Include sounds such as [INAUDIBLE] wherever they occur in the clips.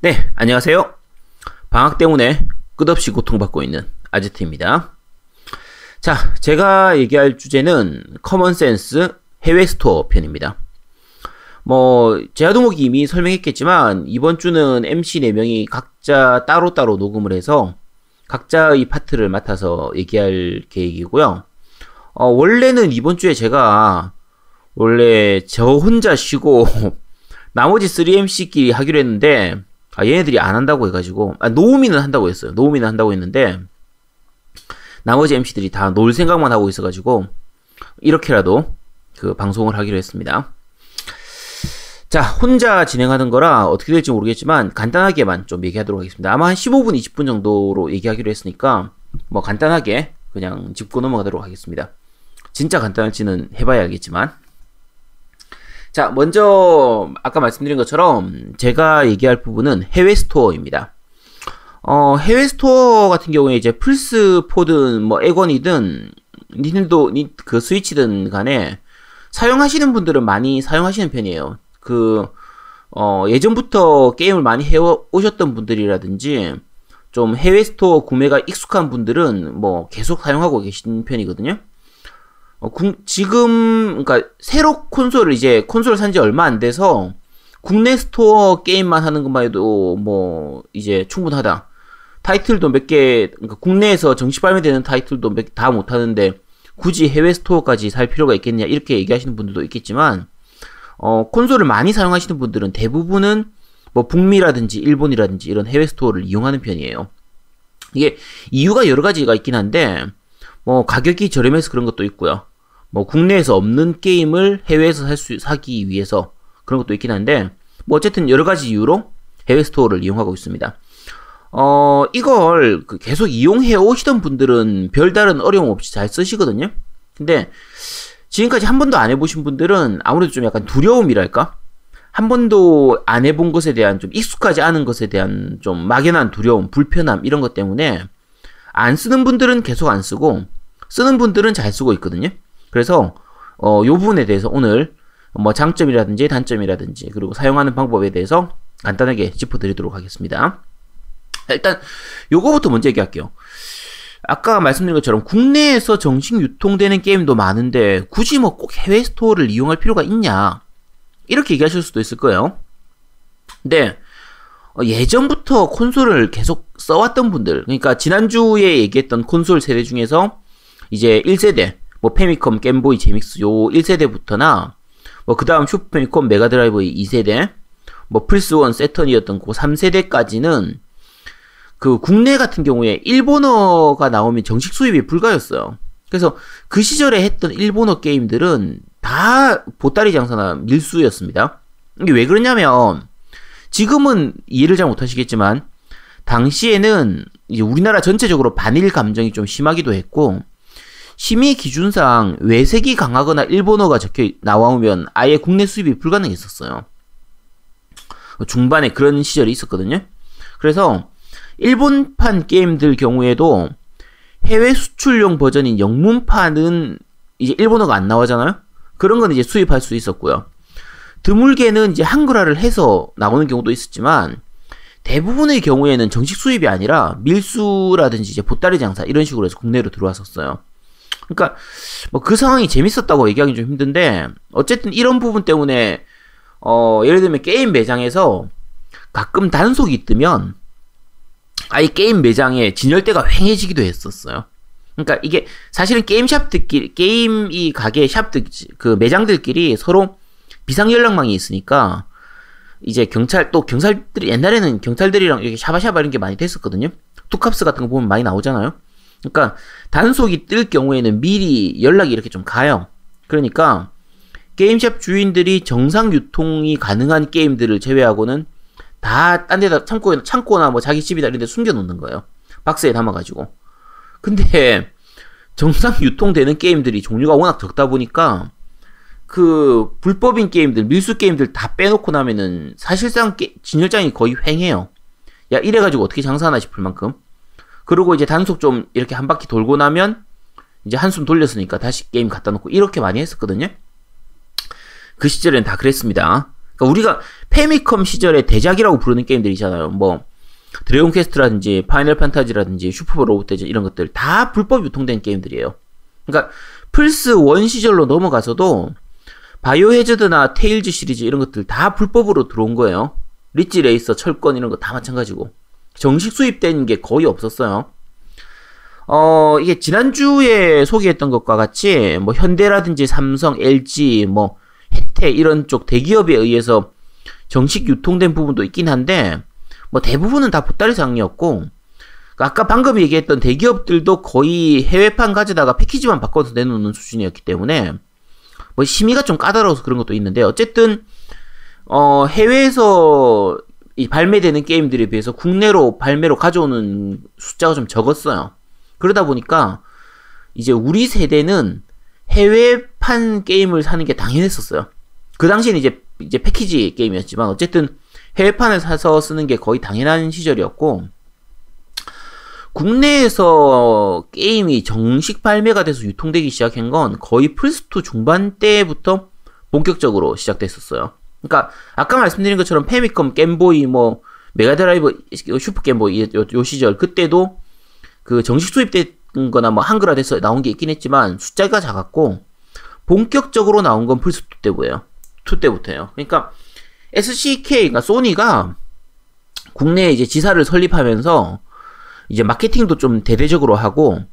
네, 안녕하세요. 방학 때문에 끝없이 고통받고 있는 아지트입니다. 자, 제가 얘기할 주제는 common sense 해외 store 편입니다. 뭐, 제아동욱이 이미 설명했겠지만, 이번 주는 MC 4명이 각자 따로따로 녹음을 해서 각자의 파트를 맡아서 얘기할 계획이고요. 어, 원래는 이번 주에 제가 원래 저 혼자 쉬고 [LAUGHS] 나머지 3MC끼리 하기로 했는데 아, 얘네들이 안 한다고 해가지고, 아, 노우미는 한다고 했어요. 노우미는 한다고 했는데, 나머지 MC들이 다 놀 생각만 하고 있어가지고, 이렇게라도 그 방송을 하기로 했습니다. 자, 혼자 진행하는 거라 어떻게 될지 모르겠지만, 간단하게만 좀 얘기하도록 하겠습니다. 아마 한 15분, 20분 정도로 얘기하기로 했으니까, 뭐 간단하게 그냥 짚고 넘어가도록 하겠습니다. 진짜 간단할지는 해봐야 알겠지만, 자, 먼저 아까 말씀드린 것처럼 제가 얘기할 부분은 해외 store입니다. 어, 해외 store 같은 경우에 이제 플스 4든 뭐 엑원이든 닌텐도 그 스위치든 간에 사용하시는 분들은 많이 사용하시는 편이에요. 그 어, 예전부터 게임을 많이 해 오셨던 분들이라든지 좀 해외 store 구매가 익숙한 분들은 뭐 계속 사용하고 계신 편이거든요. 어, 구, 지금 그러니까 새로 콘솔을 이제 콘솔을 산지 얼마 안 돼서 국내 store 게임만 하는 것만 해도 뭐 이제 충분하다. 타이틀도 몇 개, 그러니까 국내에서 정식 발매되는 타이틀도 몇다 못하는데 굳이 해외 store까지 살 필요가 있겠냐 이렇게 얘기하시는 분들도 있겠지만 어, 콘솔을 많이 사용하시는 분들은 대부분은 뭐 북미라든지 일본이라든지 이런 해외 store를 이용하는 편이에요. 이게 이유가 여러 가지가 있긴 한데 뭐 가격이 저렴해서 그런 것도 있고요. 뭐 국내에서 없는 게임을 해외에서 살 수, 사기 위해서 그런 것도 있긴 한데 뭐 어쨌든 여러 가지 이유로 해외 스토어를 이용하고 있습니다. 어, 이걸 그 계속 이용해 오시던 분들은 별다른 어려움 없이 잘 쓰시거든요. 근데 지금까지 한 번도 안 해보신 분들은 아무래도 좀 약간 두려움이랄까? 한 번도 안 해본 것에 대한 좀 익숙하지 않은 것에 대한 좀 막연한 두려움, 불편함 이런 것 때문에 안 쓰는 분들은 계속 안 쓰고 쓰는 분들은 잘 쓰고 있거든요. 그래서 어, 요 부분에 대해서 오늘 뭐 장점이라든지 단점이라든지 그리고 사용하는 방법에 대해서 간단하게 짚어드리도록 하겠습니다. 일단 요거부터 먼저 얘기할게요. 아까 말씀드린 것처럼 국내에서 정식 유통되는 게임도 많은데 굳이 뭐 꼭 해외 스토어를 이용할 필요가 있냐 이렇게 얘기하실 수도 있을 거예요. 근데 어, 예전부터 콘솔을 계속 써왔던 분들 그러니까 지난주에 얘기했던 콘솔 세대 중에서 이제 1세대 뭐 패미컴, 겜보이, 제믹스 요 1세대부터나 뭐 그 다음 슈퍼패미컴, 메가드라이브 2세대, 뭐 플스1, 새턴이었던 그 3세대까지는 그 국내 같은 경우에 일본어가 나오면 정식 수입이 불가였어요. 그래서 그 시절에 했던 일본어 게임들은 다 보따리 장사나 밀수였습니다. 이게 왜 그러냐면 지금은 이해를 잘 못하시겠지만 당시에는 우리나라 전체적으로 반일 감정이 좀 심하기도 했고 심의 기준상 외색이 강하거나 일본어가 적혀 나오면 아예 국내 수입이 불가능했었어요. 중반에 그런 시절이 있었거든요. 그래서 일본판 게임들 경우에도 해외 수출용 버전인 영문판은 이제 일본어가 안 나오잖아요. 그런 건 이제 수입할 수 있었고요. 드물게는 이제 한글화를 해서 나오는 경우도 있었지만 대부분의 경우에는 정식 수입이 아니라 밀수라든지 이제 보따리 장사 이런 식으로 해서 국내로 들어왔었어요. 그러니까 뭐 그 상황이 재밌었다고 얘기하기 좀 힘든데 어쨌든 이런 부분 때문에 어 예를 들면 게임 매장에서 가끔 단속이 뜨면 아이 게임 매장에 진열대가 횡해지기도 했었어요. 그러니까 이게 사실은 게임샵들끼리 게임 이 가게 샵들 그 매장들끼리 서로 비상 연락망이 있으니까 이제 경찰 또 경찰들이 옛날에는 경찰들이랑 이렇게 샤바샤바 이런 게 많이 됐었거든요. 투캅스 같은 거 보면 많이 나오잖아요. 그러니까 단속이 뜰 경우에는 미리 연락이 이렇게 좀 가요. 그러니까 게임샵 주인들이 정상 유통이 가능한 게임들을 제외하고는 다 딴 데다 창고에 창고나 뭐 자기 집이다 이런 데 숨겨 놓는 거예요. 박스에 담아 가지고. 근데 정상 유통되는 게임들이 종류가 워낙 적다 보니까 그 불법인 게임들, 밀수 게임들 다 빼놓고 나면은 사실상 게, 진열장이 거의 횡해요. 야 이래 가지고 어떻게 장사하나 싶을 만큼. 그리고 이제 단속 좀 이렇게 한 바퀴 돌고 나면 이제 한숨 돌렸으니까 다시 게임 갖다 놓고 이렇게 많이 했었거든요. 그 시절엔 다 그랬습니다. 그러니까 우리가 페미컴 시절의 대작이라고 부르는 게임들 있잖아요. 뭐 드래곤 퀘스트라든지 파이널 판타지라든지 슈퍼 로봇 대전 이런 것들 다 불법 유통된 게임들이에요. 그러니까 플스 1 시절로 넘어가서도 바이오 해저드나 테일즈 시리즈 이런 것들 다 불법으로 들어온 거예요. 릿지 레이서, 철권 이런 거 다 마찬가지고. 정식 수입된 게 거의 없었어요. 어, 이게 지난주에 소개했던 것과 같이 뭐 현대라든지 삼성, LG, 뭐 해태 이런 쪽 대기업에 의해서 정식 유통된 부분도 있긴 한데 뭐 대부분은 다 보따리 상이었고 아까 방금 얘기했던 대기업들도 거의 해외판 가져다가 패키지만 바꿔서 내놓는 수준이었기 때문에 뭐 심의가 좀 까다로워서 그런 것도 있는데 어쨌든 어 해외에서 이 발매되는 게임들에 비해서 국내로 발매로 가져오는 숫자가 좀 적었어요. 그러다 보니까 이제 우리 세대는 해외판 게임을 사는 게 당연했었어요. 그 당시에는 이제 이제 패키지 게임이었지만 어쨌든 해외판을 사서 쓰는 게 거의 당연한 시절이었고 국내에서 게임이 정식 발매가 돼서 유통되기 시작한 건 거의 플스2 중반 때부터 본격적으로 시작됐었어요. 그러니까 아까 말씀드린 것처럼 패미컴, 겜보이, 뭐 메가드라이브, 슈퍼 겜보이 요, 요 시절 그때도 그 정식 수입된 거나 뭐 한글화돼서 나온 게 있긴 했지만 숫자가 작았고 본격적으로 나온 건 플스 2 때고요. 2 때부터예요. 그러니까 SCK, 그러니까 소니가 국내에 이제 지사를 설립하면서 이제 마케팅도 좀 대대적으로 하고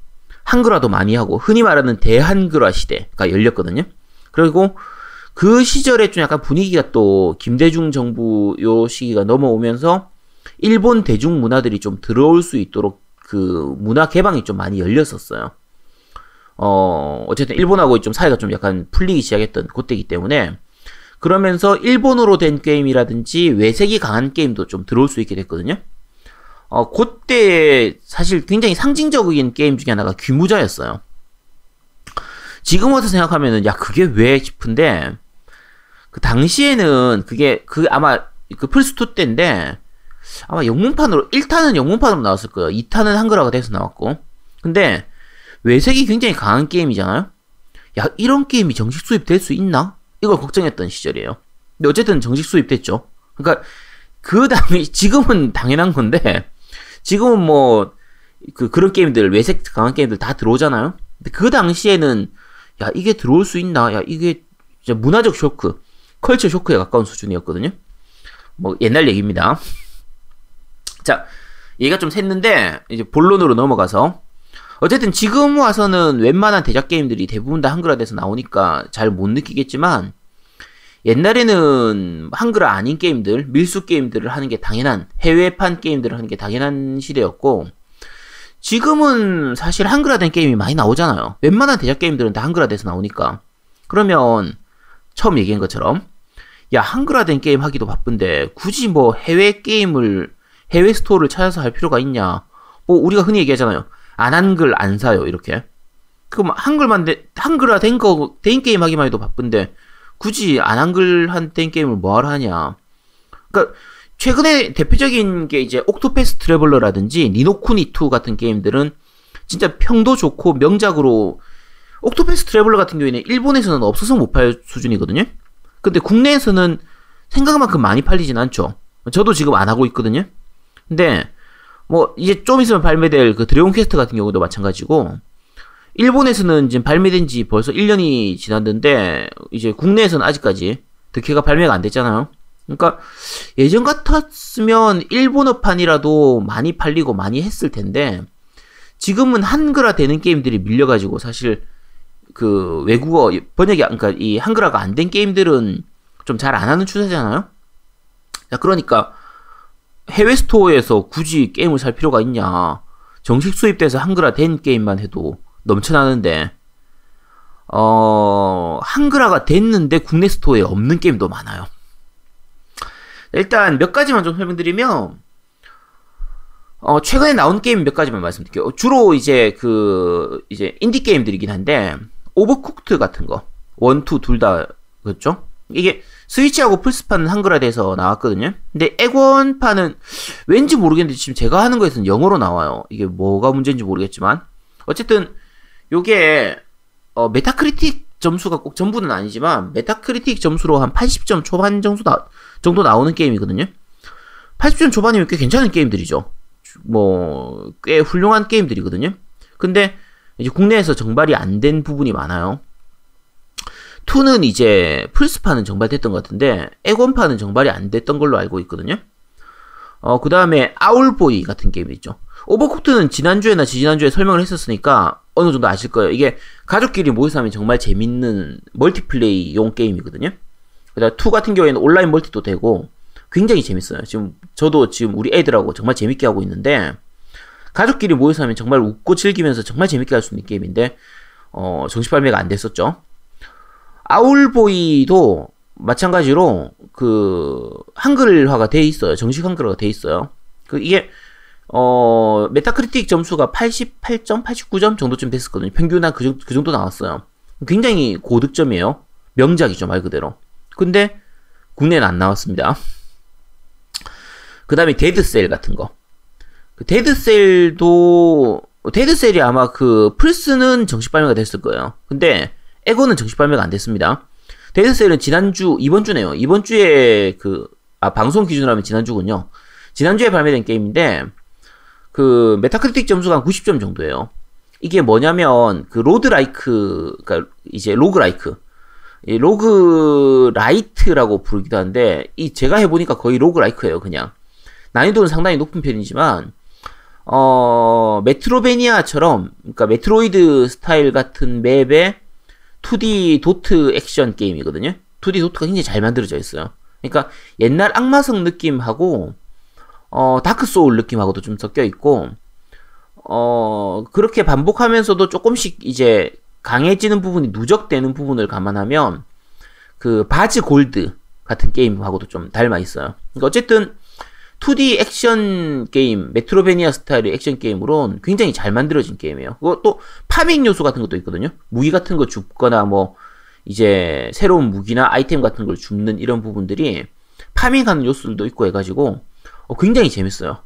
한글화도 많이 하고 흔히 말하는 대한글화 시대가 열렸거든요. 그리고 그 시절에 좀 약간 분위기가 또 김대중 정부 요 시기가 넘어오면서 일본 대중 문화들이 좀 들어올 수 있도록 그 문화 개방이 좀 많이 열렸었어요. 어, 어쨌든 일본하고 좀 사이가 좀 약간 풀리기 시작했던 그때이기 때문에 그러면서 일본어로 된 게임이라든지 외색이 강한 게임도 좀 들어올 수 있게 됐거든요. 어, 그때 사실 굉장히 상징적인 게임 중에 하나가 귀무자였어요. 지금 와서 생각하면은 야 그게 왜 싶은데 그 당시에는 그게 그 아마 그 플스 2 때인데 아마 영문판으로 1탄은 영문판으로 나왔을 거예요. 2탄은 한글화가 돼서 나왔고. 근데 외색이 굉장히 강한 게임이잖아요. 야 이런 게임이 정식 수입될 수 있나? 이걸 걱정했던 시절이에요. 근데 어쨌든 정식 수입됐죠. 그러니까 그 다음에 [LAUGHS] 지금은 당연한 건데 지금은 뭐 그 그런 게임들 외색 강한 게임들 다 들어오잖아요. 근데 그 당시에는 야 이게 들어올 수 있나? 야 이게 문화적 쇼크, 컬처 쇼크에 가까운 수준이었거든요. 뭐 옛날 얘기입니다. 자, 얘가 좀 샜는데 이제 본론으로 넘어가서 어쨌든 지금 와서는 웬만한 대작 게임들이 대부분 다 한글화돼서 나오니까 잘 못 느끼겠지만 옛날에는 한글화 아닌 게임들, 밀수 게임들을 하는 게 당연한 해외판 게임들을 하는 게 당연한 시대였고 지금은 사실 한글화된 게임이 많이 나오잖아요. 웬만한 대작 게임들은 다 한글화돼서 나오니까 그러면 처음 얘기한 것처럼 야 한글화된 게임 하기도 바쁜데 굳이 뭐 해외 게임을 해외 store를 찾아서 할 필요가 있냐? 뭐 우리가 흔히 얘기하잖아요. 안 한글 안 사요 이렇게. 그럼 한글만 돼, 한글화 된 거 된 게임 하기만 해도 바쁜데 굳이 안 한글한 된 게임을 뭐하러 하냐. 그러니까 최근에 대표적인 게 이제 옥토패스 트래블러라든지 니노쿠니2 같은 게임들은 진짜 평도 좋고 명작으로 옥토패스 트래블러 같은 경우에는 일본에서는 없어서 못 팔 수준이거든요. 근데 국내에서는 생각만큼 많이 팔리진 않죠. 저도 지금 안 하고 있거든요. 근데 뭐 이제 좀 있으면 발매될 그 드래곤 퀘스트 같은 경우도 마찬가지고 일본에서는 지금 발매된 지 벌써 1년이 지났는데 이제 국내에서는 아직까지 드퀘가 발매가 안 됐잖아요. 그러니까 예전 같았으면 일본어판이라도 많이 팔리고 많이 했을 텐데 지금은 한글화 되는 게임들이 밀려가지고 사실 그 외국어 번역이 그러니까 이 한글화가 안 된 게임들은 좀 잘 안 하는 추세잖아요. 그러니까 해외 스토어에서 굳이 게임을 살 필요가 있냐. 정식 수입돼서 한글화 된 게임만 해도 넘쳐나는데, 어, 한글화가 됐는데 국내 스토어에 없는 게임도 많아요. 일단 몇 가지만 좀 설명드리면, 어, 최근에 나온 게임 몇 가지만 말씀드릴게요. 주로 이제 그, 이제 인디 게임들이긴 한데, 오버쿡트 같은 거. one, two, 둘 다, 그렇죠? 이게 스위치하고 플스판은 한글화돼서 나왔거든요. 근데 엑원판은 왠지 모르겠는데 지금 제가 하는 거에서는 영어로 나와요. 이게 뭐가 문제인지 모르겠지만 어쨌든 요게 어, 메타크리틱 점수가 꼭 전부는 아니지만 메타크리틱 점수로 한 80점 초반 정도, 나, 정도 나오는 게임이거든요. 80점 초반이면 꽤 괜찮은 게임들이죠. 뭐 꽤 훌륭한 게임들이거든요. 근데 이제 국내에서 정발이 안 된 부분이 많아요. 2는 이제 플스파는 정발됐던 것 같은데 에곤파는 정발이 안 됐던 걸로 알고 있거든요. 어, 그 다음에 아울보이 같은 게임 있죠. 오버쿠트는 지난주에나 지지난주에 설명을 했었으니까 어느 정도 아실 거예요. 이게 가족끼리 모여서 하면 정말 재밌는 멀티플레이용 게임이거든요. 그다음 2 같은 경우에는 온라인 multi도 되고 굉장히 재밌어요. 지금 저도 지금 우리 애들하고 정말 재밌게 하고 있는데 가족끼리 모여서 하면 정말 웃고 즐기면서 정말 재밌게 할 수 있는 게임인데 어, 정식 발매가 안 됐었죠. 아울보이도 마찬가지로 그 한글화가 돼 있어요. 정식 한글화가 돼 있어요. 그 이게 어 메타크리틱 점수가 88점, 89점 정도쯤 됐었거든요. 평균 한그 정도, 그 정도 나왔어요. 굉장히 고득점이에요. 명작이죠 말 그대로. 근데 국내는 안 나왔습니다. 그 다음에 Dead Cells 같은 거. 그 데드셀도 데드셀이 아마 그 플스는 정식 발매가 됐을 거예요. 근데 엑원은 정식 발매가 안 됐습니다. Dead Cells는 지난주, 이번 주네요. 이번 주에 그, 아, 방송 기준으로 하면 지난주군요. 지난주에 발매된 게임인데, 그, Metacritic 점수가 한 90점 정도예요. 이게 뭐냐면, 그, roguelike, 그니까, 이제 roguelike. 이 roguelite라고 부르기도 하는데, 이, 제가 해보니까 거의 roguelike예요, 그냥. 난이도는 상당히 높은 편이지만, 어, Metroidvania처럼, 그니까 Metroid 스타일 같은 맵에 2D 도트 액션 게임이거든요. 2D 도트가 굉장히 잘 만들어져 있어요. 그러니까 옛날 악마성 느낌하고 어 Dark Souls 느낌하고도 좀 섞여 있고 어 그렇게 반복하면서도 조금씩 이제 강해지는 부분이 누적되는 부분을 감안하면 그 바지 골드 같은 게임하고도 좀 닮아 있어요. 그러니까 어쨌든 2D 액션 게임, Metroidvania 스타일의 액션 게임으로는 굉장히 잘 만들어진 게임이에요. 그것도 farming 요소 같은 것도 있거든요. 무기 같은 거 줍거나 뭐 이제 새로운 무기나 아이템 같은 걸 줍는 이런 부분들이 farming하는 요소들도 있고 해가지고 어, 굉장히 재밌어요.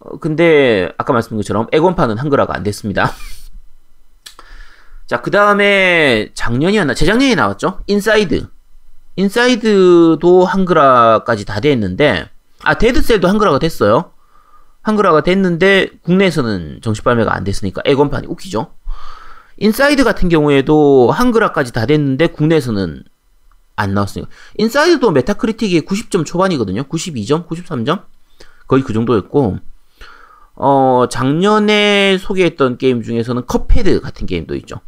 어, 근데 아까 말씀드린 것처럼 엑원판은 한글화가 안 됐습니다. [LAUGHS] 자, 그 다음에 작년이었나? 재작년에 나왔죠? Inside. Inside도 한글화까지 다 됐는데 아, Dead Cells도 한글화가 됐어요. 한글화가 됐는데 국내에서는 정식 발매가 안 됐으니까 엑원판이 웃기죠. Inside 같은 경우에도 한글화까지 다 됐는데 국내에서는 안 나왔으니까. Inside도 Metacritic이 90점 초반이거든요. 92점, 93점? 거의 그 정도였고, 어, 작년에 소개했던 게임 중에서는 Cuphead 같은 게임도 있죠.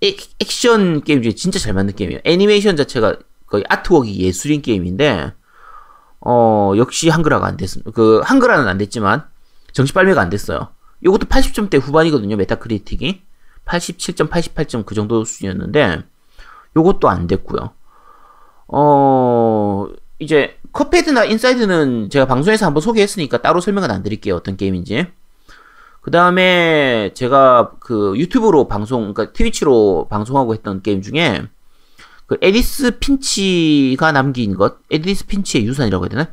액, 액션 게임 중에 진짜 잘 만든 게임이에요. 애니메이션 자체가 거의 아트웍이 예술인 게임인데, 어, 역시 한글화가 안 됐습니다. 그, 한글화는 안 됐지만, 정식 발매가 안 됐어요. 이것도 80점대 후반이거든요, Metacritic이. 87점, 88점 그 정도 수준이었는데, 요것도 안 됐고요. 어, 이제, Cuphead나 Inside는 제가 방송에서 한번 소개했으니까 따로 설명은 안 드릴게요. 어떤 게임인지. 그 다음에 제가 그 유튜브로 방송, 그러니까 트위치로 방송하고 했던 게임 중에, 그 Edith Finch가 남긴 것, Edith Finch의 유산이라고 해야 되나?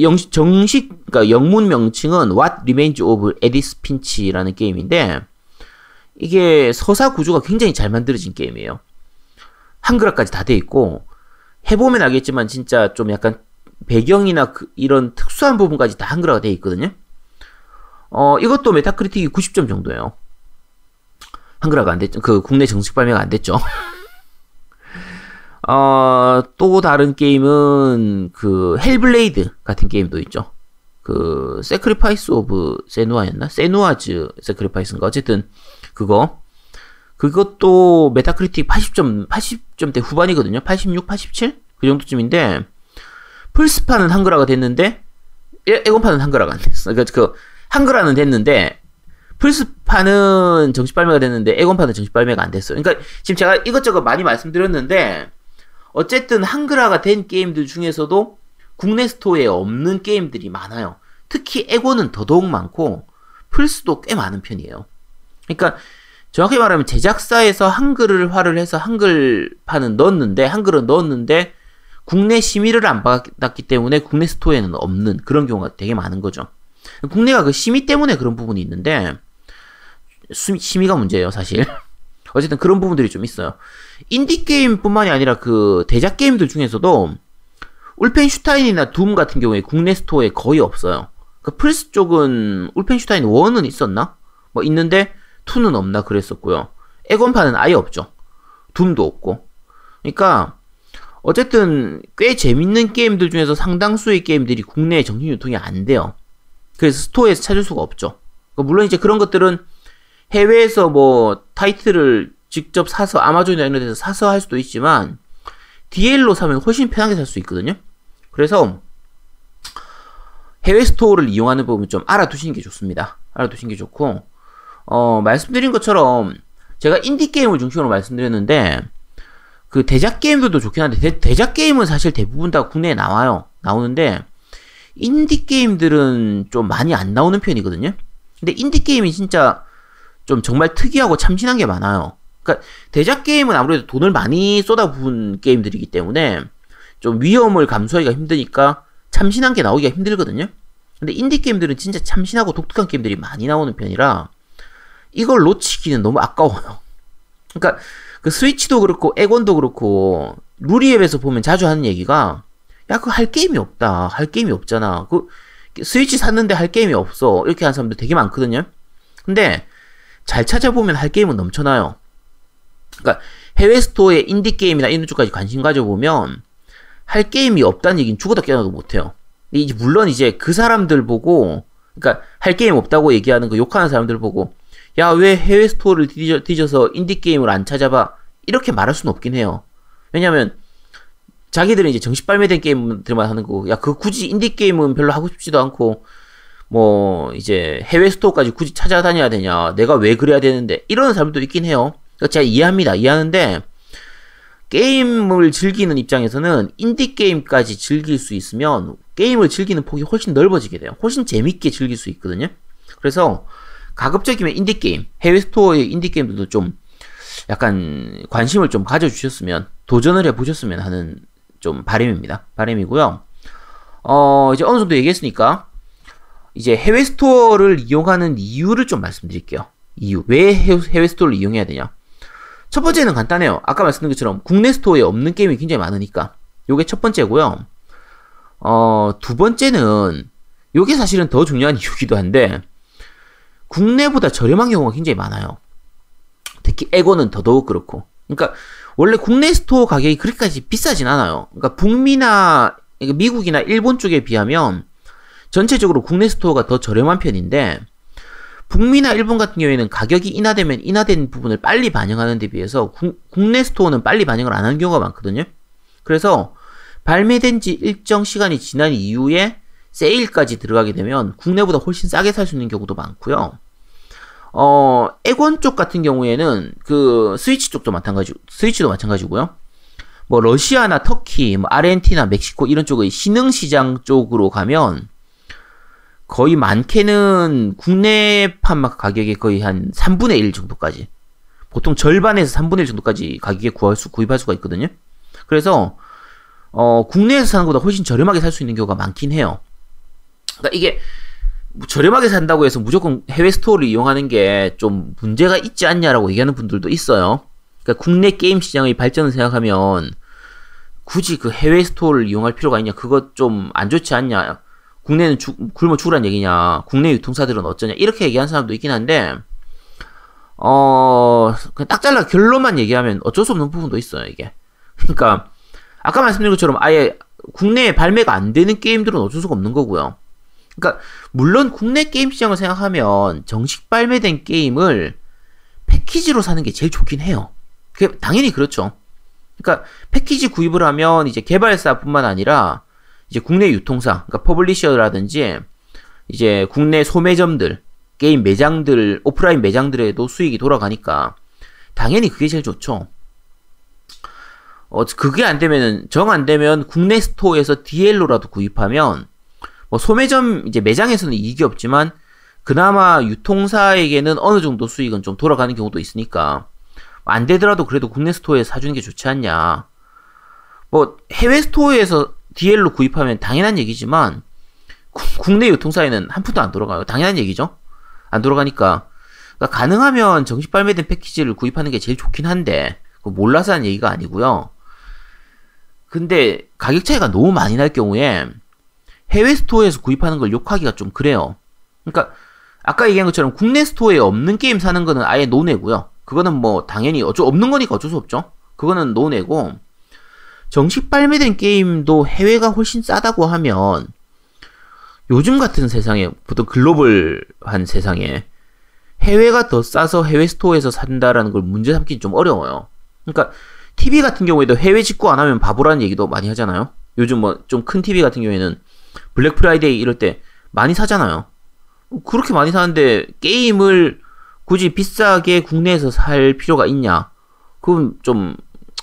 영, 정식, 그러니까 영문 명칭은 What Remains of Edith Finch라는 게임인데, 이게 서사 구조가 굉장히 잘 만들어진 게임이에요. 한글화까지 다 돼 있고, 해보면 알겠지만 진짜 좀 약간 배경이나 그 이런 특수한 부분까지 다 한글화가 돼 있거든요. 어, 이것도 Metacritic이 90점 정도예요. 한글화가 안 됐죠. 그 국내 정식 발매가 안 됐죠. [LAUGHS] 어, 또 다른 게임은 그 Hellblade 같은 게임도 있죠. 그 Sacrifice of Senua였나? Senua's Sacrifice인가? 어쨌든 그거 그것도 Metacritic 80점 80점대 후반이거든요. 86, 87? 그 정도쯤인데 플스판은 한글화가 됐는데 엑원판은 한글화가 안 됐어. 그러니까 그 한글화는 됐는데 플스판은 정식 발매가 됐는데 엑원판은 정식 발매가 안 됐어요. 그러니까 지금 제가 이것저것 많이 말씀드렸는데 어쨌든 한글화가 된 게임들 중에서도 국내 스토어에 없는 게임들이 많아요. 특히 에고는 더더욱 많고 플스도 꽤 많은 편이에요. 그러니까 정확히 말하면 제작사에서 한글화를 해서 한글판은 넣었는데 한글은 넣었는데 국내 심의를 안 받았기 때문에 국내 스토어에는 없는 그런 경우가 되게 많은 거죠. 국내가 그 심의 때문에 그런 부분이 있는데 심의가 문제예요, 사실. [LAUGHS] 어쨌든 그런 부분들이 좀 있어요. 인디 게임뿐만이 아니라 그 대작 게임들 중에서도 Wolfenstein이나 Doom 같은 경우에 국내 스토어에 거의 없어요. 그 플스 쪽은 Wolfenstein 1은 있었나? 뭐 있는데 2는 없나 그랬었고요. 엑원판은 아예 없죠. Doom도 없고. 그러니까 어쨌든 꽤 재밌는 게임들 중에서 상당수의 게임들이 국내에 정식 유통이 안 돼요. 그래서 스토어에서 찾을 수가 없죠. 그러니까 물론 이제 그런 것들은 해외에서 뭐 타이틀을 직접 사서 아마존이나 이런 데서 사서 할 수도 있지만 DL로 사면 훨씬 편하게 살 수 있거든요. 그래서 해외 스토어를 이용하는 부분 좀 알아두시는 게 좋습니다. 알아두시는 게 좋고 어, 말씀드린 것처럼 제가 인디 게임을 중심으로 말씀드렸는데 그 대작 게임들도 좋긴 한데 대, 작 게임은 사실 대부분 다 국내에 나와요. 나오는데 인디 게임들은 좀 많이 안 나오는 편이거든요. 근데 인디 게임이 진짜 좀 정말 특이하고 참신한 게 많아요. 그러니까 대작 게임은 아무래도 돈을 많이 쏟아부은 게임들이기 때문에 좀 위험을 감수하기가 힘드니까 참신한 게 나오기가 힘들거든요. 근데 인디 게임들은 진짜 참신하고 독특한 게임들이 많이 나오는 편이라 이걸 놓치기는 너무 아까워요. [LAUGHS] 그러니까 그 스위치도 그렇고 에곤도 그렇고 루리앱에서 보면 자주 하는 얘기가 야 그 할 게임이 없다. 할 게임이 없잖아. 그 스위치 샀는데 할 게임이 없어. 이렇게 하는 사람들 되게 많거든요. 근데 잘 찾아보면 할 게임은 넘쳐나요. 그러니까 해외 스토어에 인디 게임이나 이런 쪽까지 관심 가져보면 할 게임이 없다는 얘기는 죽어도 깨어나도 못해요. 이제 물론 이제 그 사람들 보고 그러니까 할 게임 없다고 얘기하는 거 욕하는 사람들 보고 야 왜 해외 스토어를 뒤져, 뒤져 서 인디 게임을 안 찾아봐 이렇게 말할 수는 없긴 해요. 왜냐면 자기들은 이제 정식 발매된 게임들만 하는 거고 야 그 굳이 인디 게임은 별로 하고 싶지도 않고 뭐 이제 해외 스토어까지 굳이 찾아다녀야 되냐 내가 왜 그래야 되는데 이런 사람도 있긴 해요. 그러니까 제가 이해합니다. 이해하는데 게임을 즐기는 입장에서는 인디 게임까지 즐길 수 있으면 게임을 즐기는 폭이 훨씬 넓어지게 돼요. 훨씬 재밌게 즐길 수 있거든요. 그래서 가급적이면 인디 게임, 해외 스토어의 인디 게임들도 좀 약간 관심을 좀 가져주셨으면 도전을 해보셨으면 하는 좀 바람입니다. 바람이고요. 어 이제 어느 정도 얘기했으니까 이제 해외 스토어를 이용하는 이유를 좀 말씀드릴게요. 이유 왜 해외 스토어를 이용해야 되냐? 첫 번째는 간단해요. 아까 말씀드린 것처럼 국내 스토어에 없는 게임이 굉장히 많으니까. 요게 첫 번째고요. 어, 두 번째는 요게 사실은 더 중요한 [LAUGHS] 이유기도 한데 국내보다 저렴한 경우가 굉장히 많아요. 특히 엑원은 더더욱 그렇고. 그러니까 원래 국내 스토어 가격이 그렇게까지 비싸진 않아요. 그러니까 북미나 미국이나 일본 쪽에 비하면 전체적으로 국내 스토어가 더 저렴한 편인데 북미나 일본 같은 경우에는 가격이 인하되면 인하된 부분을 빨리 반영하는 데 비해서 구, 국내 스토어는 빨리 반영을 안 하는 경우가 많거든요. 그래서 발매된 지 일정 시간이 지난 이후에 세일까지 들어가게 되면 국내보다 훨씬 싸게 살 수 있는 경우도 많고요. 어, 엑원 쪽 같은 경우에는 그 스위치 쪽도 마찬가지, 스위치도 마찬가지고요. 뭐 러시아나 터키, 뭐 아르헨티나, 멕시코 이런 쪽의 신흥 시장 쪽으로 가면 거의 많게는 국내판 가격의 거의 한 3분의 1 정도까지. 보통 절반에서 3분의 1 정도까지 가격에 구할 수, 구입할 수가 있거든요. 그래서, 어, 국내에서 사는 것보다 훨씬 저렴하게 살 수 있는 경우가 많긴 해요. 그러니까 이게, 뭐 저렴하게 산다고 해서 무조건 해외 스토어를 이용하는 게 좀 문제가 있지 않냐라고 얘기하는 분들도 있어요. 그러니까 국내 게임 시장의 발전을 생각하면 굳이 그 해외 스토어를 이용할 필요가 있냐, 그것 좀 안 좋지 않냐. 국내는 주, 굶어 죽으란 얘기냐, 국내 유통사들은 어쩌냐, 이렇게 얘기하는 사람도 있긴 한데, 어, 그냥 딱 잘라 결론만 얘기하면 어쩔 수 없는 부분도 있어요, 이게. 그러니까, 아까 말씀드린 것처럼 아예 국내에 발매가 안 되는 게임들은 어쩔 수가 없는 거고요. 그러니까, 물론 국내 게임 시장을 생각하면 정식 발매된 게임을 패키지로 사는 게 제일 좋긴 해요. 그게 당연히 그렇죠. 그러니까 패키지 구입을 하면 이제 개발사뿐만 아니라 이제 국내 유통사, 그러니까 퍼블리셔라든지 이제 국내 소매점들, 게임 매장들, 오프라인 매장들에도 수익이 돌아가니까 당연히 그게 제일 좋죠. 어, 그게 안 되면은, 정 안 되면 국내 스토어에서 DL로라도 구입하면, 뭐 소매점, 이제 매장에서는 이익이 없지만, 그나마 유통사에게는 어느 정도 수익은 좀 돌아가는 경우도 있으니까, 안 되더라도 그래도 국내 스토어에 사주는 게 좋지 않냐. 뭐, 해외 스토어에서 DL로 구입하면 당연한 얘기지만 국내 유통사에는 한 푼도 안 돌아가요. 당연한 얘기죠. 안 돌아가니까 그러니까 가능하면 정식 발매된 패키지를 구입하는 게 제일 좋긴 한데 몰라서 하는 얘기가 아니고요. 근데 가격 차이가 너무 많이 날 경우에 해외 스토어에서 구입하는 걸 욕하기가 좀 그래요. 그러니까 아까 얘기한 것처럼 국내 스토어에 없는 게임 사는 거는 아예 논외고요. 그거는 뭐 당연히 어쩔 없는 거니까 어쩔 수 없죠. 그거는 논외고 정식 발매된 게임도 해외가 훨씬 싸다고 하면 요즘 같은 세상에 보통 글로벌한 세상에 해외가 더 싸서 해외 스토어에서 산다라는 걸 문제 삼기 좀 어려워요. 그러니까 TV 같은 경우에도 해외 직구 안 하면 바보라는 얘기도 많이 하잖아요. 요즘 뭐 좀 큰 TV 같은 경우에는 블랙 프라이데이 이럴 때 많이 사잖아요. 그렇게 많이 사는데 게임을 굳이 비싸게 국내에서 살 필요가 있냐? 그건 좀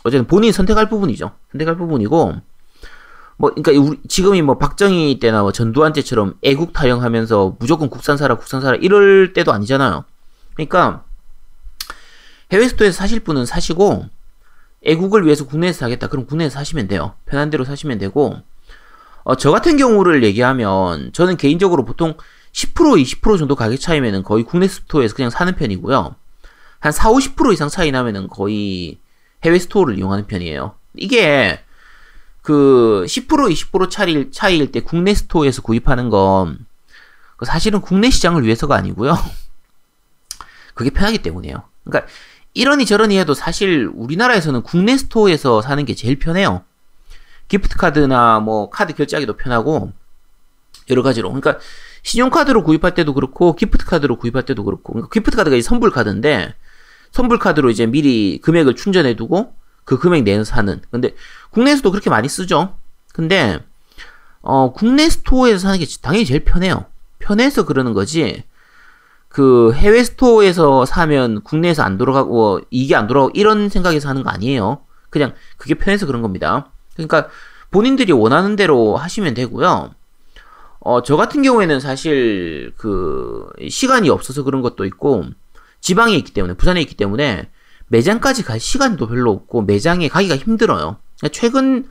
어쨌든 본인이 선택할 부분이죠. 선택할 부분이고 뭐 그러니까 우리 지금이 뭐 박정희 때나 뭐 전두환 때처럼 애국 타령하면서 무조건 국산 사라 국산 사라 이럴 때도 아니잖아요. 그러니까 해외 스토어에서 사실 분은 사시고 애국을 위해서 국내에서 사겠다. 그럼 국내에서 사시면 돼요. 편한 대로 사시면 되고 어, 저 같은 경우를 얘기하면 저는 개인적으로 보통 10% 20% 정도 가격 차이면은 거의 국내 스토어에서 그냥 사는 편이고요. 한 4, 50% 이상 차이 나면은 거의 해외 스토어를 이용하는 편이에요. 이게 그 10% 20% 차이, 차이일 때 국내 스토어에서 구입하는 건 그 사실은 국내 시장을 위해서가 아니고요. [LAUGHS] 그게 편하기 때문이에요. 그러니까 이러니 저러니 해도 사실 우리나라에서는 국내 스토어에서 사는 게 제일 편해요. 기프트 카드나 뭐 카드 결제하기도 편하고 여러 가지로. 그러니까 신용카드로 구입할 때도 그렇고 기프트 카드로 구입할 때도 그렇고 그러니까 기프트 카드가 이 선불 카드인데 선불 카드로 이제 미리 금액을 충전해 두고 그 금액 내에서 사는. 근데 국내에서도 그렇게 많이 쓰죠. 근데 어 국내 스토어에서 사는 게 당연히 제일 편해요. 편해서 그러는 거지. 그 해외 스토어에서 사면 국내에서 안 돌아가고 이게 안 돌아가고 이런 생각에서 하는 거 아니에요. 그냥 그게 편해서 그런 겁니다. 그러니까 본인들이 원하는 대로 하시면 되고요. 어, 저 같은 경우에는 사실 그 시간이 없어서 그런 것도 있고 지방에 있기 때문에 부산에 있기 때문에 매장까지 갈 시간도 별로 없고 매장에 가기가 힘들어요. 최근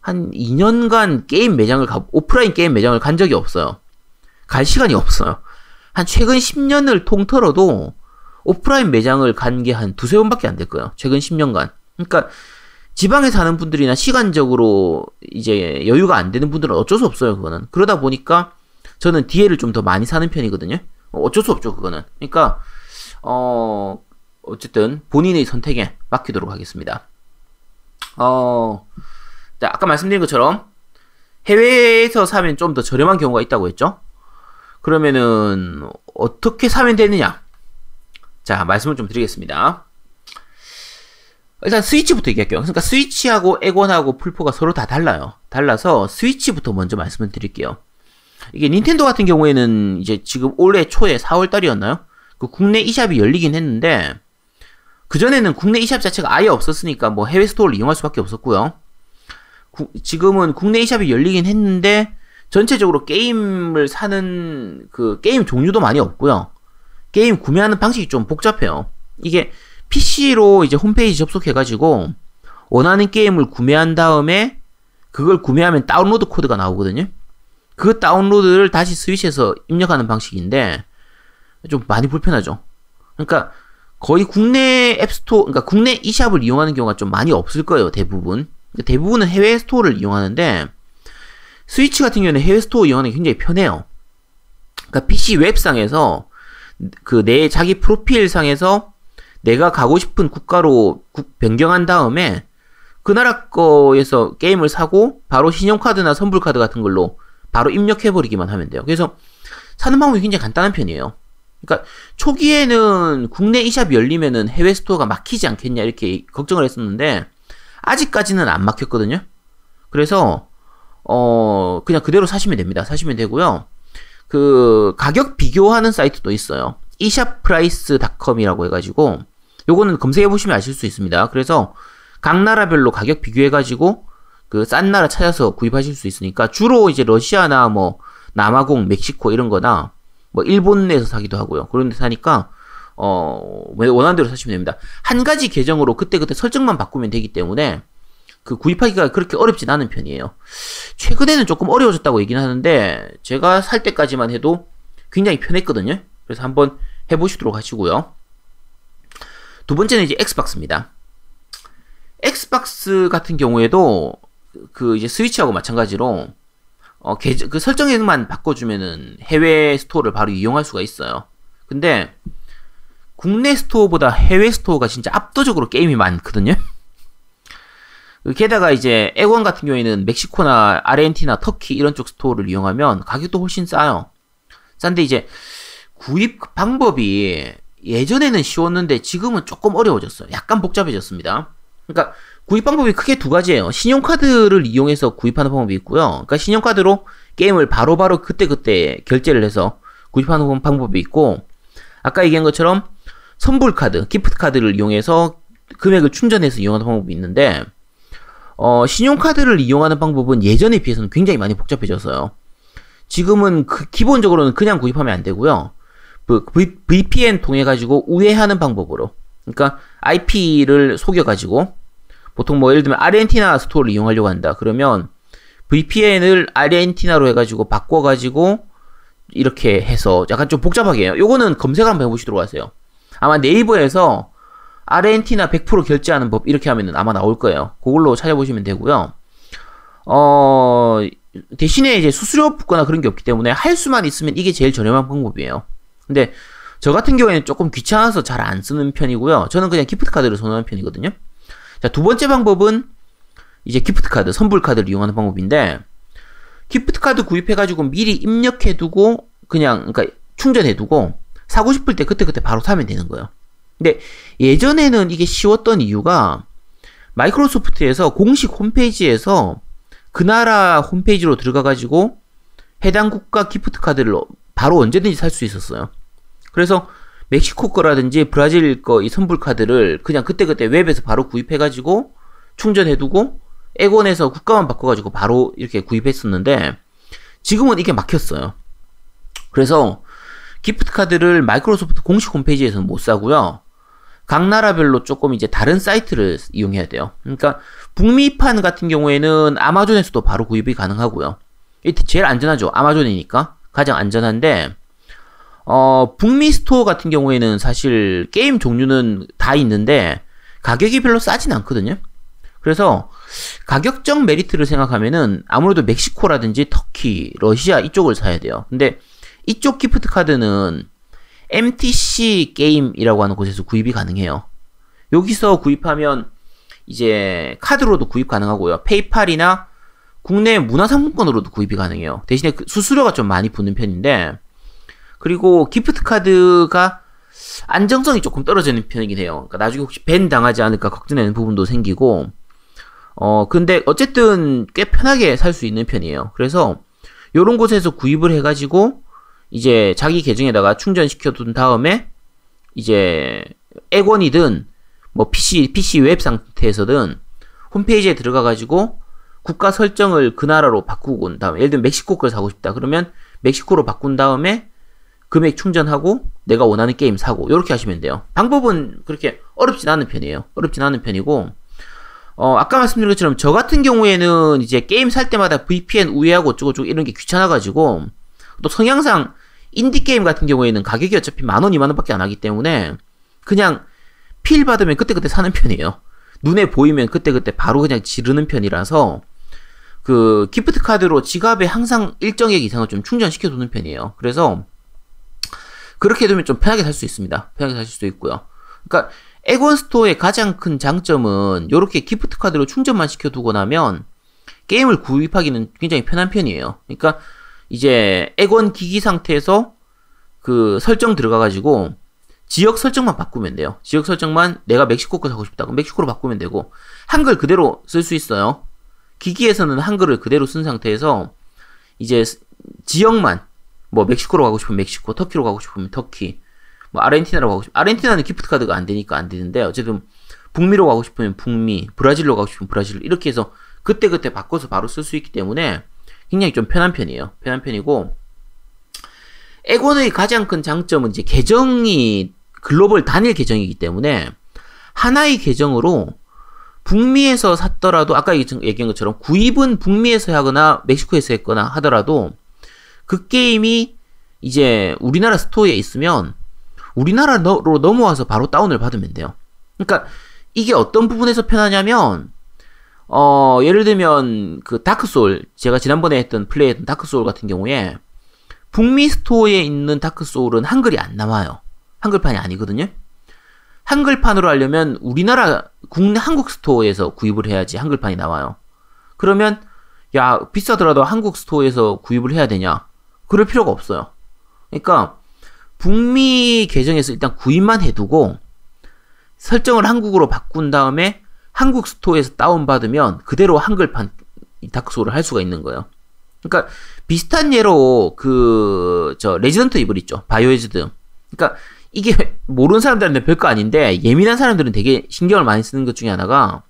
한 2년간 게임 매장을 가 오프라인 게임 매장을 간 적이 없어요. 갈 시간이 없어요. 한 최근 10년을 통틀어도 오프라인 매장을 간 게 한 두세 번밖에 안 될 거예요. 최근 10년간. 그러니까 지방에 사는 분들이나 시간적으로 이제 여유가 안 되는 분들은 어쩔 수 없어요, 그거는. 그러다 보니까 저는 DL을 좀 더 많이 사는 편이거든요. 어쩔 수 없죠, 그거는. 그러니까, 어, 어쨌든 본인의 선택에 맡기도록 하겠습니다. 어, 자, 아까 말씀드린 것처럼 해외에서 사면 좀 더 저렴한 경우가 있다고 했죠? 그러면은 어떻게 사면 되느냐? 자, 말씀을 좀 드리겠습니다. 일단 스위치부터 얘기할게요. 그러니까 스위치하고 에곤하고 풀포가 서로 다 달라요. 달라서 스위치부터 먼저 말씀을 드릴게요. 이게 닌텐도 같은 경우에는 이제 지금 올해 초에 4월 달이었나요? 그 국내 e샵이 열리긴 했는데 그 전에는 국내 e샵 자체가 아예 없었으니까 뭐 해외 스토어를 이용할 수밖에 없었고요. 구, 지금은 국내 e샵이 열리긴 했는데 전체적으로 게임을 사는 그 게임 종류도 많이 없고요. 게임 구매하는 방식이 좀 복잡해요. 이게 PC로 이제 홈페이지 접속해가지고 원하는 게임을 구매한 다음에 그걸 구매하면 다운로드 코드가 나오거든요. 그 다운로드를 다시 스위치에서 입력하는 방식인데 좀 많이 불편하죠. 그러니까 거의 국내 앱스토어, 그러니까 국내 e샵을 이용하는 경우가 좀 많이 없을 거예요, 대부분. 그러니까 대부분은 해외 스토어를 이용하는데 스위치 같은 경우는 해외 스토어 이용하는 게 굉장히 편해요. 그러니까 PC 웹상에서 그 내 자기 프로필 상에서 내가 가고 싶은 국가로 변경한 다음에 그 나라 거에서 게임을 사고 바로 신용카드나 선불카드 같은 걸로 바로 입력해버리기만 하면 돼요. 그래서 사는 방법이 굉장히 간단한 편이에요. 그러니까 초기에는 국내 e샵이 열리면은 해외 스토어가 막히지 않겠냐 이렇게 걱정을 했었는데 아직까지는 안 막혔거든요. 그래서 어 그냥 그대로 사시면 됩니다. 사시면 되고요. 그 가격 비교하는 사이트도 있어요. e샵price.com이라고 해가지고 요거는 검색해 보시면 아실 수 있습니다. 그래서 각 나라별로 가격 비교해 가지고 그 싼 나라 찾아서 구입하실 수 있으니까 주로 이제 러시아나 뭐 남아공, 멕시코 이런 거나 뭐 일본 내에서 사기도 하고요. 그런 데 사니까 어 원하는 대로 사시면 됩니다. 한 가지 계정으로 그때그때 설정만 바꾸면 되기 때문에 그 구입하기가 그렇게 어렵진 않은 편이에요. 최근에는 조금 어려워졌다고 얘기는 하는데 제가 살 때까지만 해도 굉장히 편했거든요. 그래서 한번 해보시도록 하시고요. 두 번째는 이제 엑스박스입니다. 엑스박스 같은 경우에도 그 이제 스위치하고 마찬가지로 어, 계정, 그 설정에만 바꿔주면은 해외 스토어를 바로 이용할 수가 있어요. 근데 국내 스토어보다 해외 스토어가 진짜 압도적으로 게임이 많거든요. [LAUGHS] 게다가 이제 엑원 같은 경우에는 멕시코나 아르헨티나, 터키 이런 쪽 스토어를 이용하면 가격도 훨씬 싸요. 싼데 이제 구입 방법이 예전에는 쉬웠는데 지금은 조금 어려워졌어요. 약간 복잡해졌습니다. 그러니까 구입 방법이 크게 두 가지예요. 신용카드를 이용해서 구입하는 방법이 있고요. 그러니까 신용카드로 게임을 바로바로 그때그때 결제를 해서 구입하는 방법이 있고 아까 얘기한 것처럼 선불카드, 기프트카드를 이용해서 금액을 충전해서 이용하는 방법이 있는데 어, 신용카드를 이용하는 방법은 예전에 비해서는 굉장히 많이 복잡해졌어요. 지금은 그 기본적으로는 그냥 구입하면 안 되고요. 그 v, VPN 통해 가지고 우회하는 방법으로. 그러니까 IP를 속여 가지고 보통 뭐 예를 들면 아르헨티나 스토어를 이용하려고 한다. 그러면 VPN을 아르헨티나로 해 가지고 바꿔 가지고 이렇게 해서 약간 좀 복잡하게 해요. 요거는 검색 한번 해 보시도록 하세요. 아마 네이버에서 아르헨티나 100% 결제하는 법 이렇게 하면은 아마 나올 거예요. 그걸로 찾아보시면 되고요. 어 대신에 이제 수수료 붙거나 그런 게 없기 때문에 할 수만 있으면 이게 제일 저렴한 방법이에요. 근데 저 같은 경우에는 조금 귀찮아서 잘 안 쓰는 편이고요. 저는 그냥 기프트 카드를 선호하는 편이거든요. 자, 두 번째 방법은 이제 기프트 카드, 선불 카드를 이용하는 방법인데 기프트 카드 구입해 가지고 미리 입력해 두고 그냥 그러니까 충전해 두고 사고 싶을 때 그때그때 바로 사면 되는 거예요. 근데 예전에는 이게 쉬웠던 이유가 마이크로소프트에서 공식 홈페이지에서 그 나라 홈페이지로 들어가 가지고 해당 국가 gift card를 바로 언제든지 살 수 있었어요. 그래서 멕시코 거라든지 브라질 거 이 선불 카드를 그냥 그때그때 웹에서 바로 구입해 가지고 충전해 두고 엑원에서 국가만 바꿔 가지고 바로 이렇게 구입했었는데 지금은 이게 막혔어요. 그래서 gift card를 마이크로소프트 공식 홈페이지에서는 못 사고요. 각 나라별로 조금 이제 다른 사이트를 이용해야 돼요. 그러니까 북미판 같은 경우에는 아마존에서도 바로 구입이 가능하고요. 제일 안전하죠. 아마존이니까 가장 안전한데 어, 북미 store 같은 경우에는 사실 게임 종류는 다 있는데 가격이 별로 싸진 않거든요. 그래서 가격적 메리트를 생각하면은 아무래도 멕시코라든지 터키, 러시아 이쪽을 사야 돼요. 근데 이쪽 gift card는 MTC 게임이라고 하는 곳에서 구입이 가능해요. 여기서 구입하면 이제 카드로도 구입 가능하고요. 페이팔이나 국내 문화상품권으로도 구입이 가능해요. 대신에 그 수수료가 좀 많이 붙는 편인데 그리고 gift card가 안정성이 조금 떨어지는 편이긴 해요. 그러니까 나중에 혹시 ban 당하지 않을까 걱정되는 부분도 생기고 어 근데 어쨌든 꽤 편하게 살 수 있는 편이에요. 그래서 요런 곳에서 구입을 해가지고 이제 자기 계정에다가 충전시켜 둔 다음에 이제 엑원이든 뭐 PC PC 웹 상태에서든 홈페이지에 들어가 가지고 국가 설정을 그 나라로 바꾸고 온 다음에 예를 들면 멕시코 걸 사고 싶다 그러면 멕시코로 바꾼 다음에 금액 충전하고 내가 원하는 게임 사고 이렇게 하시면 돼요. 방법은 그렇게 어렵진 않은 편이에요. 어렵진 않은 편이고 어 아까 말씀드린 것처럼 저 같은 경우에는 이제 게임 살 때마다 VPN 우회하고 어쩌고저쩌고 이런 게 귀찮아가지고 또 성향상 인디 게임 같은 경우에는 가격이 어차피 만 원, 이만 원 밖에 안 하기 때문에 그냥 필 받으면 그때그때 사는 편이에요. 눈에 보이면 그때그때 바로 그냥 지르는 편이라서 그 gift card로 지갑에 항상 일정액 이상을 좀 충전시켜 두는 편이에요. 그래서 그렇게 되면 좀 편하게 살 수 있습니다. 편하게 사실 수 있고요. 그러니까 엑원 store의 가장 큰 장점은 이렇게 gift card로 충전만 시켜 두고 나면 게임을 구입하기는 굉장히 편한 편이에요. 그러니까 이제 엑원 기기 상태에서 그 설정 들어가가지고 지역 설정만 바꾸면 돼요. 지역 설정만 내가 멕시코 거 사고 싶다. 그럼 멕시코로 바꾸면 되고 한글 그대로 쓸 수 있어요. 기기에서는 한글을 그대로 쓴 상태에서 이제 지역만 뭐 멕시코로 가고 싶으면 멕시코, 터키로 가고 싶으면 터키, 뭐 아르헨티나로 가고 싶으면 아르헨티나는 기프트 카드가 안 되니까 안 되는데 어쨌든 북미로 가고 싶으면 북미, 브라질로 가고 싶으면 브라질 이렇게 해서 그때 그때 바꿔서 바로 쓸 수 있기 때문에 굉장히 좀 편한 편이에요. 편한 편이고 에곤의 가장 큰 장점은 이제 계정이 글로벌 단일 계정이기 때문에 하나의 계정으로 북미에서 샀더라도 아까 얘기한 것처럼 구입은 북미에서 하거나 멕시코에서 했거나 하더라도 그 게임이 이제 우리나라 store에 있으면 우리나라로 넘어와서 바로 다운을 받으면 돼요. 그러니까 이게 어떤 부분에서 편하냐면 어 예를 들면 그 다크 소울 제가 지난번에 했던 플레이했던 다크 소울 같은 경우에 북미 store에 있는 다크 소울은 한글이 안 나와요. 한글판이 아니거든요. 한글판으로 하려면 우리나라 국내 한국 store에서 구입을 해야지 한글판이 나와요. 그러면 야 비싸더라도 한국 store에서 구입을 해야 되냐? 그럴 필요가 없어요. 그러니까 북미 계정에서 일단 구입만 해두고 설정을 한국으로 바꾼 다음에 한국 store에서 다운받으면 그대로 한글판 다크소울을 할 수가 있는 거예요. 그러니까 비슷한 예로 그 저 레지던트 이블 있죠. 바이오해저드. 그러니까 이게 [LAUGHS] 모르는 사람들한테 별거 아닌데 예민한 사람들은 되게 신경을 많이 쓰는 것 중에 하나가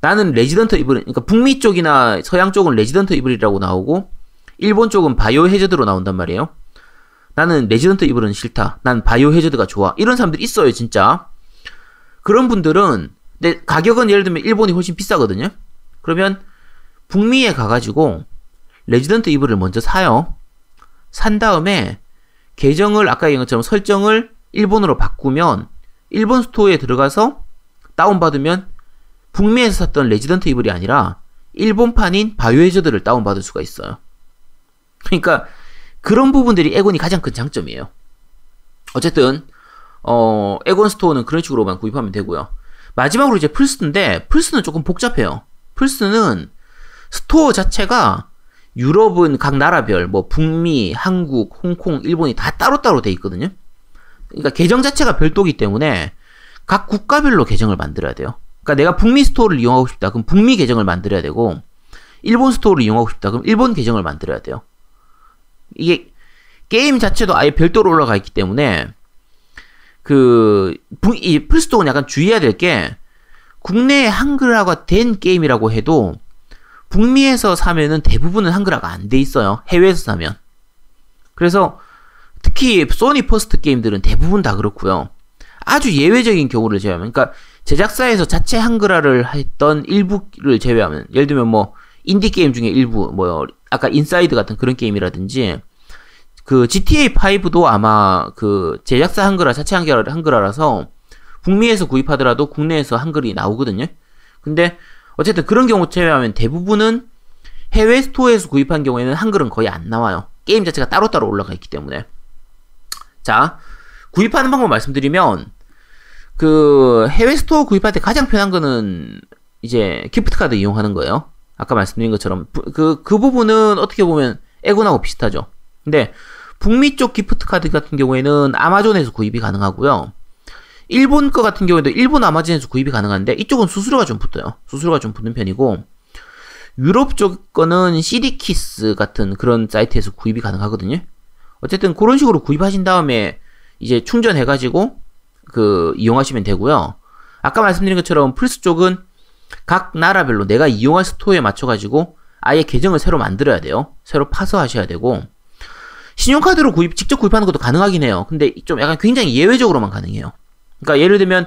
나는 레지던트 이블 그러니까 북미 쪽이나 서양 쪽은 레지던트 이블이라고 나오고 일본 쪽은 바이오 해저드로 나온단 말이에요. 나는 레지던트 이블은 싫다. 난 바이오 해저드가 좋아. 이런 사람들 있어요, 진짜. 그런 분들은 근데 가격은 예를 들면 일본이 훨씬 비싸거든요. 그러면 북미에 가가지고 레지던트 이블을 먼저 사요. 산 다음에 계정을 아까 얘기한 것처럼 설정을 일본으로 바꾸면 일본 store에 들어가서 다운받으면 북미에서 샀던 레지던트 이블이 아니라 일본판인 바이오해저드를 다운받을 수가 있어요. 그러니까 그런 부분들이 엑원이 가장 큰 장점이에요. 어쨌든 어 엑원 store는 그런 식으로만 구입하면 되고요. 마지막으로 이제 플스인데 플스는 조금 복잡해요. 플스는 store 자체가 유럽은 각 나라별 뭐 북미, 한국, 홍콩, 일본이 다 따로따로 돼 있거든요. 그러니까 계정 자체가 별도기 때문에 각 국가별로 계정을 만들어야 돼요. 그러니까 내가 북미 store를 이용하고 싶다. 그럼 북미 계정을 만들어야 되고 일본 store를 이용하고 싶다. 그럼 일본 계정을 만들어야 돼요. 이게 게임 자체도 아예 별도로 올라가 있기 때문에 그 이 플store는 약간 주의해야 될 게 국내에 한글화가 된 게임이라고 해도 북미에서 사면은 대부분은 한글화가 안 돼 있어요. 해외에서 사면. 그래서 특히 소니 first 게임들은 대부분 다 그렇고요. 아주 예외적인 경우를 제외하면, 그러니까 제작사에서 자체 한글화를 했던 일부를 제외하면, 예를 들면 뭐 인디 게임 중에 일부, 뭐 아까 인사이드 같은 그런 게임이라든지 그 GTA 5도 아마 그 제작사 한글화 자체 한글 한글화라서 북미에서 구입하더라도 국내에서 한글이 나오거든요. 근데 어쨌든 그런 경우 제외하면 대부분은 해외 스토어에서 구입한 경우에는 한글은 거의 안 나와요. 게임 자체가 따로따로 올라가 있기 때문에. 자, 구입하는 방법 말씀드리면 그 해외 스토어 구입할 때 가장 편한 거는 이제 기프트 카드 이용하는 거예요. 아까 말씀드린 것처럼 그그 그 부분은 어떻게 보면 엑원하고 비슷하죠. 근데 북미 쪽 기프트 카드 같은 경우에는 아마존에서 구입이 가능하고요. 일본 거 같은 경우에도 일본 아마존에서 구입이 가능한데 이쪽은 수수료가 좀 붙어요. 수수료가 좀 붙는 편이고 유럽 쪽 거는 시디키스 같은 그런 사이트에서 구입이 가능하거든요. 어쨌든 그런 식으로 구입하신 다음에 이제 충전해가지고 그 이용하시면 되고요. 아까 말씀드린 것처럼 플스 쪽은 각 나라별로 내가 이용할 스토어에 맞춰가지고 아예 계정을 새로 만들어야 돼요. 새로 파서 하셔야 되고 신용카드로 구입 직접 구입하는 것도 가능하긴 해요. 근데 좀 약간 굉장히 예외적으로만 가능해요. 그러니까 예를 들면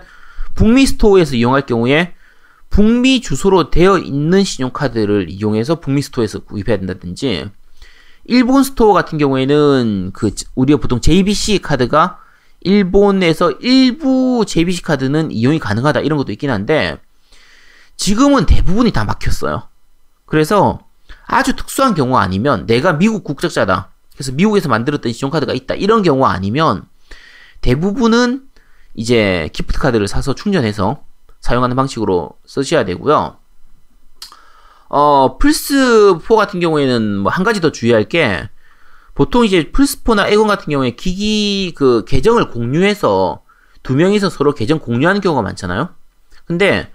북미 스토어에서 이용할 경우에 북미 주소로 되어 있는 신용카드를 이용해서 북미 스토어에서 구입해야 된다든지 일본 스토어 같은 경우에는 그 우리가 보통 JCB 카드가 일본에서 일부 JCB 카드는 이용이 가능하다 이런 것도 있긴 한데 지금은 대부분이 다 막혔어요. 그래서 아주 특수한 경우 아니면 내가 미국 국적자다. 그래서 미국에서 만들었던 신용카드가 있다. 이런 경우 아니면 대부분은 이제 기프트 카드를 사서 충전해서 사용하는 방식으로 쓰셔야 되고요. 어, 플스4 같은 경우에는 뭐 한 가지 더 주의할 게 보통 이제 플스4나 에곤 같은 경우에 기기 그 계정을 공유해서 두 명이서 서로 계정 공유하는 경우가 많잖아요. 근데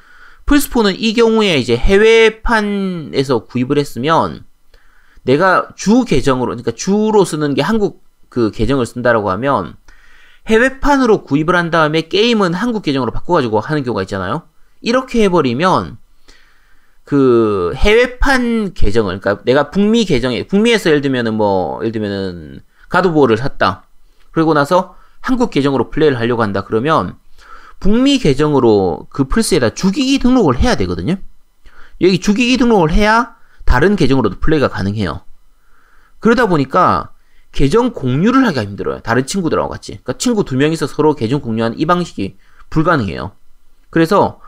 플스4는 이 경우에 이제 해외판에서 구입을 했으면 내가 주 계정으로 그러니까 주로 쓰는 게 한국 그 계정을 쓴다라고 하면 해외판으로 구입을 한 다음에 게임은 한국 계정으로 바꿔가지고 하는 경우가 있잖아요. 이렇게 해버리면 그 해외판 계정을 그러니까 내가 북미 계정에 북미에서 예를 들면은 뭐 예를 들면은 가드보어를 샀다. 그리고 나서 한국 계정으로 플레이를 하려고 한다 그러면 북미 계정으로 그 플스에다 주기기 등록을 해야 되거든요. 여기 주기기 등록을 해야 다른 계정으로도 플레이가 가능해요. 그러다 보니까 계정 공유를 하기가 힘들어요. 다른 친구들하고 같이. 그러니까 친구 두 명이서 서로 계정 공유하는 이 방식이 불가능해요. 그래서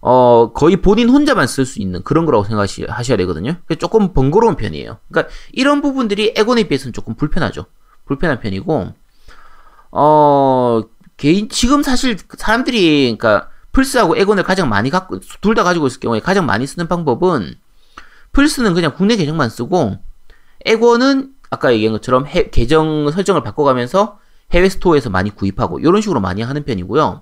어, 거의 본인 혼자만 쓸 수 있는 그런 거라고 생각하셔야 되거든요. 조금 번거로운 편이에요. 그러니까 이런 부분들이 에곤에 비해서는 조금 불편하죠. 불편한 편이고, 어, 개인, 지금 사실 사람들이, 그러니까 플스하고 에곤을 가장 많이 갖고, 둘 다 가지고 있을 경우에 가장 많이 쓰는 방법은, 플스는 그냥 국내 계정만 쓰고, 엑원은 아까 얘기한 것처럼 해, 계정 설정을 바꿔가면서 해외 스토어에서 많이 구입하고, 이런 식으로 많이 하는 편이고요.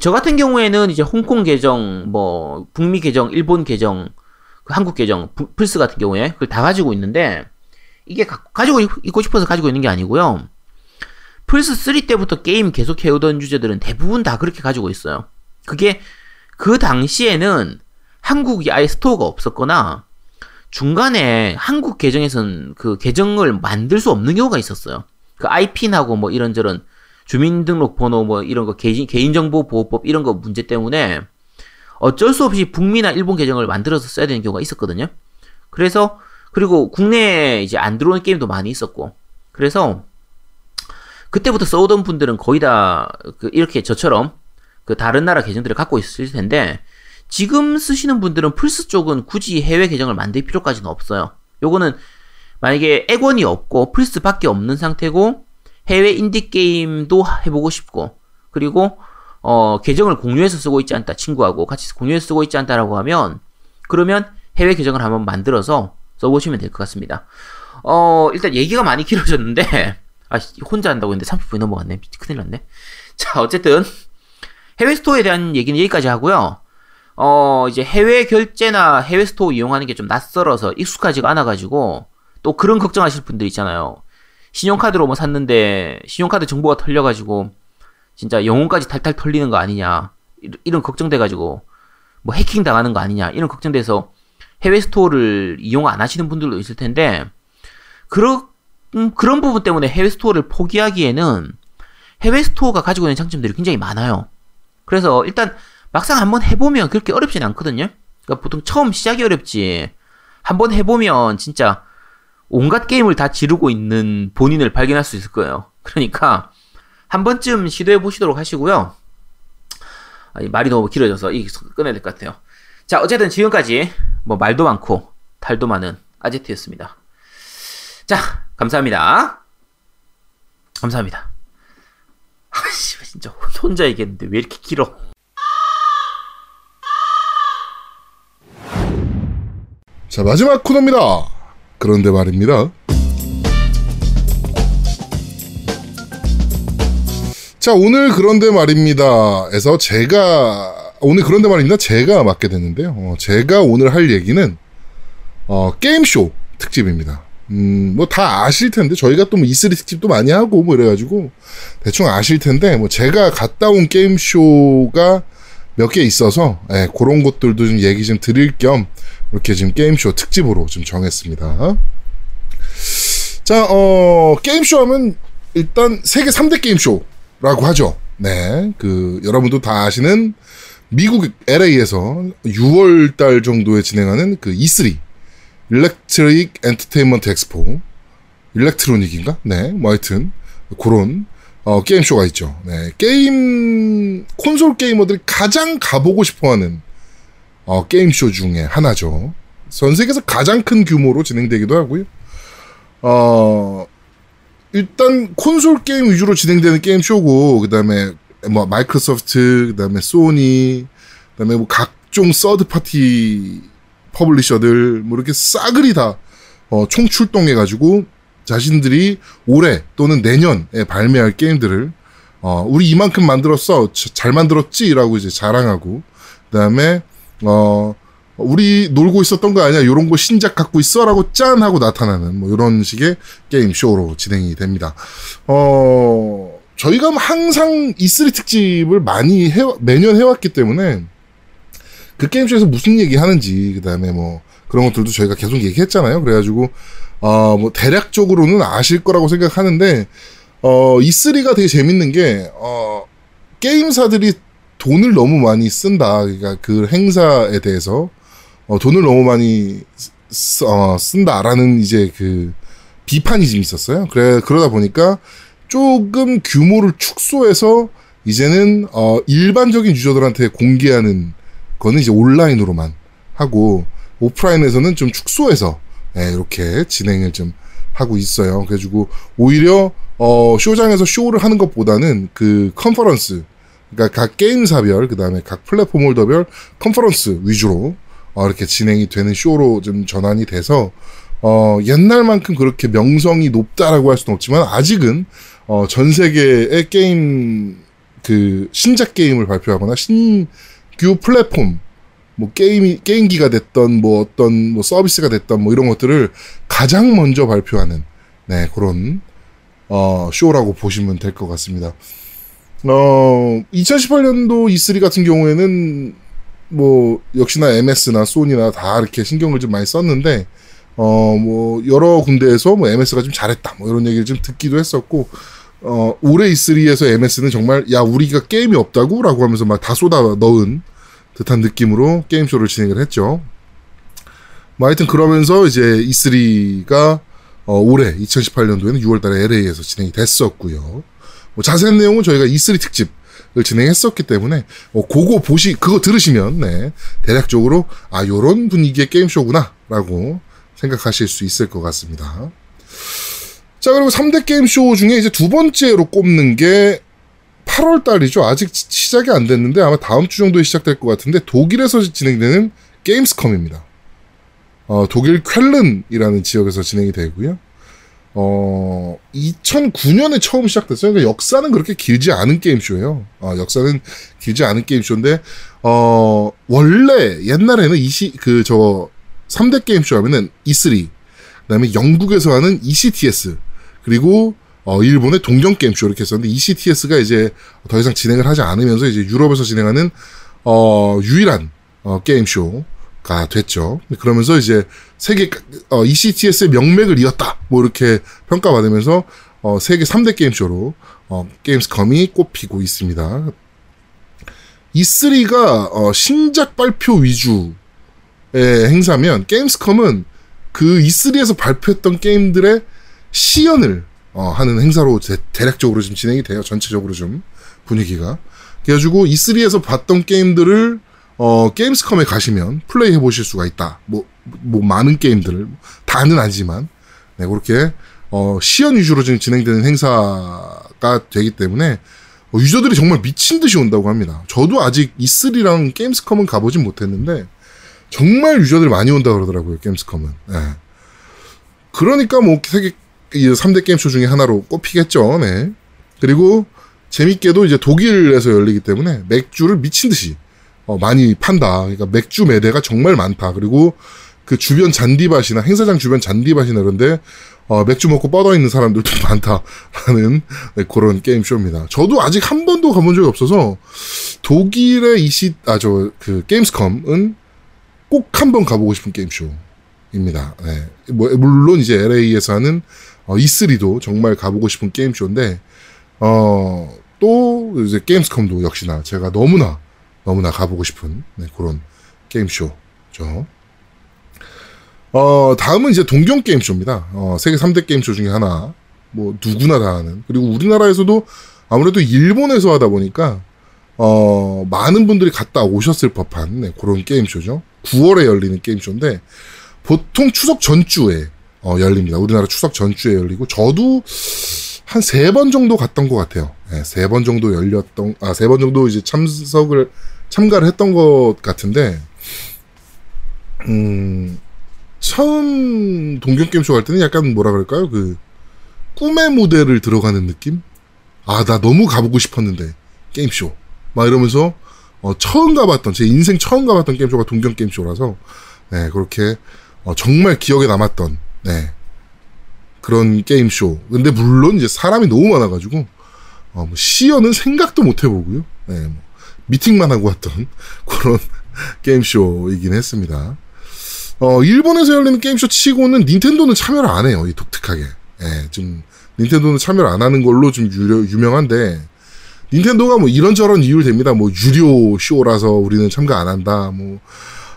저 같은 경우에는 이제 홍콩 계정, 뭐 북미 계정, 일본 계정, 그 한국 계정, 플스 같은 경우에 그걸 다 가지고 있는데 이게 가, 지고 있고 싶어서 가지고 있는 게 아니고요. 플스 3 때부터 게임 계속 해오던 유저들은 대부분 다 그렇게 가지고 있어요. 그게 그 당시에는 한국이 아예 스토어가 없었거나 중간에 한국 계정에선 그 계정을 만들 수 없는 경우가 있었어요. 그 IP나고 뭐 이런저런 주민등록번호 뭐 이런 거 개인, 개인정보보호법 이런 거 문제 때문에 어쩔 수 없이 북미나 일본 계정을 만들어서 써야 되는 경우가 있었거든요. 그래서 그리고 국내에 이제 안 들어오는 게임도 많이 있었고 그래서 그때부터 써오던 분들은 거의 다 그 이렇게 저처럼 그 다른 나라 계정들을 갖고 있을 텐데 지금 쓰시는 분들은 플스 쪽은 굳이 해외 계정을 만들 필요까지는 없어요. 요거는 만약에 액원이 없고 플스밖에 없는 상태고 해외 인디 게임도 해보고 싶고 그리고 어, 계정을 공유해서 쓰고 있지 않다 친구하고 같이 공유해서 쓰고 있지 않다라고 하면 그러면 해외 계정을 한번 만들어서 써보시면 될 것 같습니다. 어 일단 얘기가 많이 길어졌는데 [LAUGHS] 아 혼자 한다고 했는데 30분이 넘어갔네 큰일 났네. [LAUGHS] 자 어쨌든 해외 스토어에 대한 얘기는 여기까지 하고요. 어 이제 해외 결제나 해외 스토어 이용하는 게 좀 낯설어서 익숙하지가 않아가지고 또 그런 걱정하실 분들 있잖아요. 신용카드로 뭐 샀는데 신용카드 정보가 털려가지고 진짜 영혼까지 탈탈 털리는 거 아니냐 이런 걱정돼가지고 뭐 해킹 당하는 거 아니냐 이런 걱정돼서 해외 스토어를 이용 안 하시는 분들도 있을 텐데 그런 음, 그런 부분 때문에 해외 스토어를 포기하기에는 해외 스토어가 가지고 있는 장점들이 굉장히 많아요. 그래서 일단 막상 한번 해보면 그렇게 어렵진 않거든요. 그러니까 보통 처음 시작이 어렵지. 한번 해보면 진짜 온갖 게임을 다 지르고 있는 본인을 발견할 수 있을 거예요. 그러니까 한 번쯤 시도해 보시도록 하시고요. 아니, 말이 너무 길어져서 이 끊어야 될 것 같아요. 자, 어쨌든 지금까지 뭐 말도 많고 탈도 많은 아제트였습니다. 자, 감사합니다. 감사합니다. 아씨, 진짜 혼자 얘기했는데 왜 이렇게 길어? 자, 마지막 코너입니다. 그런데 말입니다. 자, 오늘 그런데 말입니다. 에서 제가, 오늘 그런데 말입니다. 제가 맡게 됐는데요. 어, 제가 오늘 할 얘기는, 어, 게임쇼 특집입니다. 음, 뭐 다 아실 텐데, 저희가 또 뭐 E3 특집도 많이 하고, 뭐 이래가지고, 대충 아실 텐데, 뭐 제가 갔다 온 게임 쇼가 몇 개 있어서, 예, 그런 것들도 좀 얘기 좀 드릴 겸, 이렇게 지금 게임 쇼 특집으로 좀 정했습니다. 자, 어, 게임 쇼 하면 일단 세계 3대 게임 쇼라고 하죠. 네. 그, 여러분도 다 아시는 미국 LA에서 6월 달 정도에 진행하는 그 E3. Electric Entertainment Expo. Electronic인가? 네. 뭐 하여튼, 그런, 어, 게임쇼가 있죠. 네. 게임, 콘솔 게이머들이 가장 가보고 싶어 하는 어, 게임쇼 중에 하나죠. 전 세계에서 가장 큰 규모로 진행되기도 하고요. 어, 일단 콘솔 게임 위주로 진행되는 게임쇼고, 그 다음에 뭐 마이크로소프트, 그 다음에 소니, 그 다음에 뭐 각종 third party publisher들, 뭐 이렇게 싸그리 다, 어, 총 출동해 가지고 자신들이 올해 또는 내년에 발매할 게임들을, 어, 우리 이만큼 만들었어. 잘 만들었지라고 이제 자랑하고, 그 다음에 어, 우리 놀고 있었던 거 아니야? 요런 거 신작 갖고 있어? 라고 짠! 하고 나타나는, 뭐, 이런 식의 게임쇼로 진행이 됩니다. 어, 저희가 항상 E3 특집을 많이 해, 매년 해왔기 때문에, 그 게임쇼에서 무슨 얘기 하는지, 그 다음에 뭐, 그런 것들도 저희가 계속 얘기했잖아요. 그래가지고, 어, 뭐, 대략적으로는 아실 거라고 생각하는데, 어, E3가 되게 재밌는 게, 어, 게임사들이 돈을 너무 많이 쓴다. 그러니까 그 행사에 대해서 어, 돈을 너무 많이 쓰, 어, 쓴다라는 이제 그 비판이 좀 있었어요. 그래 그러다 보니까 조금 규모를 축소해서 이제는 어 일반적인 유저들한테 공개하는 거는 이제 온라인으로만 하고 오프라인에서는 좀 축소해서 예, 이렇게 진행을 좀 하고 있어요. 그래가지고 오히려 어 쇼장에서 쇼를 하는 것보다는 그 컨퍼런스 그러니까 각 게임사별 그다음에 각 플랫폼 holder별 컨퍼런스 위주로 어, 이렇게 진행이 되는 쇼로 좀 전환이 돼서 어, 옛날만큼 그렇게 명성이 높다라고 할 수는 없지만 아직은 어, 전 세계의 게임 그 신작 게임을 발표하거나 신규 플랫폼 뭐 게임이 게임기가 됐던 뭐 어떤 뭐 서비스가 됐던 뭐 이런 것들을 가장 먼저 발표하는 네 그런 어 쇼라고 보시면 될 것 같습니다. 어 2018년도 E3 같은 경우에는 뭐 역시나 MS나 소니나 다 이렇게 신경을 좀 많이 썼는데 어 뭐 여러 군데에서 뭐 MS가 좀 잘했다 뭐 이런 얘기를 좀 듣기도 했었고 어 올해 E3에서 MS는 정말 야 우리가 게임이 없다고라고 하면서 막 다 쏟아 넣은 듯한 느낌으로 게임쇼를 진행을 했죠. 뭐 하여튼 그러면서 이제 E3가 어, 올해 2018년도에는 6월달에 LA에서 진행이 됐었고요. 뭐 자세한 내용은 저희가 E3 특집을 진행했었기 때문에 어, 그거 보시 그거 들으시면 네, 대략적으로 아 요런 분위기의 게임쇼구나라고 생각하실 수 있을 것 같습니다. 자 그리고 3대 게임쇼 중에 이제 두 번째로 꼽는 게 8월 달이죠. 아직 시작이 안 됐는데 아마 다음 주 정도에 시작될 것 같은데 독일에서 진행되는 게임스컴입니다. 어, 독일 쾰른이라는 지역에서 진행이 되고요. 어, 2009년에 처음 시작됐어요. 그러니까 역사는 그렇게 길지 않은 게임쇼예요. 어, 역사는 길지 않은 게임쇼인데, 어, 원래 옛날에는 이시, 그, 저, 3대 게임쇼 하면은 E3, 그 다음에 영국에서 하는 ECTS, 그리고 어, 일본의 동경 게임쇼 이렇게 했었는데 ECTS가 이제 더 이상 진행을 하지 않으면서 이제 유럽에서 진행하는 어, 유일한 어, 게임쇼가 됐죠. 그러면서 이제 세계 어, ECTS의 명맥을 이었다. 뭐 이렇게 평가받으면서 어, 세계 3대 게임쇼로 어, 게임스컴이 꼽히고 있습니다. E3가 어, 신작 발표 위주의 행사면 게임스컴은 그 E3에서 발표했던 게임들의 시연을 어, 하는 행사로 대, 대략적으로 좀 진행이 돼요. 전체적으로 좀 분위기가. 그래가지고 E3에서 봤던 게임들을 어, 게임스컴에 가시면 플레이 해보실 수가 있다. 뭐, 뭐, 많은 게임들을, 다는 아니지만, 네, 그렇게, 어, 시연 위주로 지금 진행되는 행사가 되기 때문에, 어, 유저들이 정말 미친 듯이 온다고 합니다. 저도 아직 E3랑 게임스컴은 가보진 못했는데, 정말 유저들이 많이 온다 그러더라고요, 게임스컴은. 네. 그러니까 뭐, 세계, 이 3대 게임쇼 중에 하나로 꼽히겠죠, 네. 그리고, 재밌게도 이제 독일에서 열리기 때문에 맥주를 미친 듯이 어, 많이 판다. 그러니까 맥주 매대가 정말 많다. 그리고 그 주변 잔디밭이나 행사장 주변 잔디밭이나 그런데 어, 맥주 먹고 뻗어 있는 사람들도 [LAUGHS] 많다라는 네, 그런 게임 쇼입니다. 저도 아직 한 번도 가본 적이 없어서 독일의 이시 아저 그 게임스컴은 꼭 한 번 가보고 싶은 게임 쇼입니다. 네. 뭐, 물론 이제 LA에서 하는 어, E3도 정말 가보고 싶은 게임 쇼인데 어, 또 이제 게임스컴도 역시나 제가 너무나 너무나 가보고 싶은 네, 그런 게임쇼죠. 어, 다음은 이제 동경 게임쇼입니다. 어, 세계 3대 게임쇼 중에 하나. 뭐, 누구나 다 하는. 그리고 우리나라에서도 아무래도 일본에서 하다 보니까, 어, 많은 분들이 갔다 오셨을 법한, 네, 그런 게임쇼죠. 9월에 열리는 게임쇼인데, 보통 추석 전주에, 어, 열립니다. 우리나라 추석 전주에 열리고, 저도 한 세 번 정도 갔던 것 같아요. 네, 세번 정도 열렸던, 아, 세 번 정도 이제 참석을, 참가를 했던 것 같은데, 음, 처음 동경 게임쇼 갈 때는 약간 뭐라 그럴까요? 그, 꿈의 무대를 들어가는 느낌? 아, 나 너무 가보고 싶었는데, 게임쇼. 막 이러면서, 어, 처음 가봤던, 제 인생 처음 가봤던 게임쇼가 동경 게임쇼라서, 네, 그렇게, 어, 정말 기억에 남았던, 네, 그런 게임쇼. 근데 물론 이제 사람이 너무 많아가지고, 어, 뭐 시연은 생각도 못 해보고요. 네, 뭐, 미팅만 하고 왔던 [LAUGHS] 그런 [LAUGHS] 게임쇼이긴 했습니다. 어, 일본에서 열리는 게임쇼 치고는 닌텐도는 참여를 안 해요. 이 독특하게. 예, 좀, 닌텐도는 참여를 안 하는 걸로 좀 유려, 유명한데, 닌텐도가 뭐 이런저런 이유를 댑니다. 뭐 유료 쇼라서 우리는 참가 안 한다. 뭐,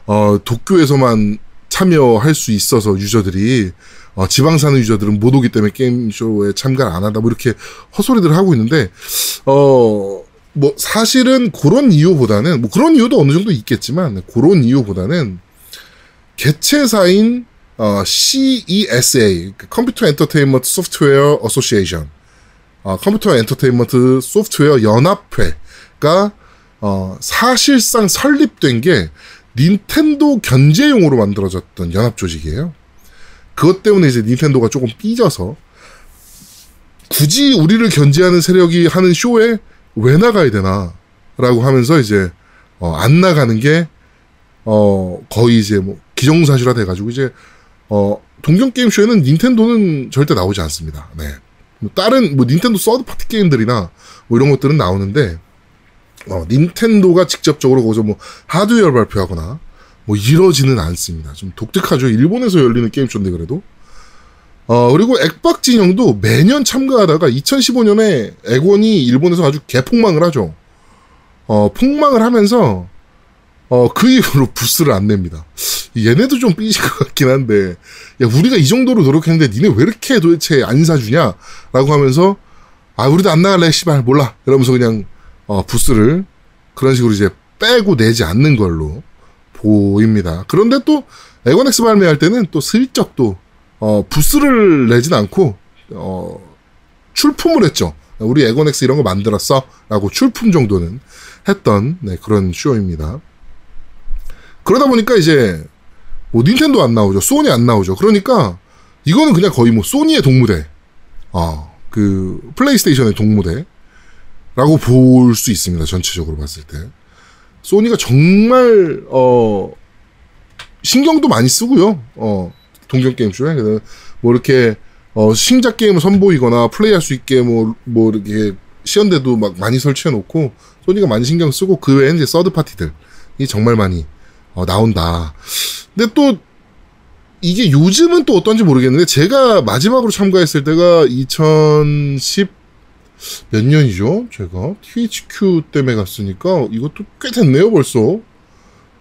어, 도쿄에서만 참여할 수 있어서 유저들이, 어, 지방 사는 유저들은 못 오기 때문에 게임쇼에 참가를 안 한다. 뭐 이렇게 헛소리들을 하고 있는데, 어, 뭐 사실은 그런 이유보다는, 뭐 그런 이유도 어느 정도 있겠지만, 그런 이유보다는 개최사인 어, CESA, Computer Entertainment Software Association, 어, 컴퓨터 엔터테인먼트 소프트웨어 연합회가 어, 사실상 설립된 게 닌텐도 견제용으로 만들어졌던 연합 조직이에요. 그것 때문에 이제 닌텐도가 조금 삐져서 굳이 우리를 견제하는 세력이 하는 쇼에 왜 나가야 되나? 라고 하면서 이제 어, 안 나가는 게 어, 거의 이제 뭐 기정사실화 돼가지고 이제 어, 동경 게임 쇼에는 닌텐도는 절대 나오지 않습니다. 네. 뭐 다른 뭐 닌텐도 서드 파티 게임들이나 뭐 이런 것들은 나오는데 어, 닌텐도가 직접적으로 거기서 뭐 하드웨어 발표하거나 뭐 이러지는 않습니다. 좀 독특하죠. 일본에서 열리는 게임쇼인데 그래도. 어, 그리고 액박 진영도 매년 참가하다가 2015년에 액원이 일본에서 아주 개폭망을 하죠. 어, 폭망을 하면서 어, 그 이후로 부스를 안 냅니다. 얘네도 좀 삐질 것 같긴 한데, 야, 우리가 이 정도로 노력했는데 니네 왜 이렇게 도대체 안 사주냐? 라고 하면서, 아, 우리도 안 나갈래, 씨발, 몰라. 이러면서 그냥, 어, 부스를 그런 식으로 이제 빼고 내지 않는 걸로 보입니다. 그런데 또, 엑원엑스 발매할 때는 또 슬쩍 또, 어, 부스를 내진 않고, 어, 출품을 했죠. 우리 엑원엑스 이런 거 만들었어. 라고 출품 정도는 했던, 네, 그런 쇼입니다. 그러다 보니까 이제 뭐 닌텐도 안 나오죠. 소니 안 나오죠. 그러니까 이거는 그냥 거의 뭐 소니의 동무대. 아, 그 플레이스테이션의 동무대 라고 볼 수 있습니다. 전체적으로 봤을 때. 소니가 정말 어 신경도 많이 쓰고요. 어 동경 게임쇼에 뭐 이렇게 어 신작 게임을 선보이거나 플레이할 수 있게 뭐뭐 뭐 이렇게 시연대도 막 많이 설치해 놓고 소니가 많이 신경 쓰고 그 외에 이제 서드 파티들이 정말 많이 어, 나온다. 근데 또 이게 요즘은 또 어떤지 모르겠는데 제가 마지막으로 참가했을 때가 2010 몇 년이죠? 제가 THQ 때문에 갔으니까 이것도 꽤 됐네요 벌써.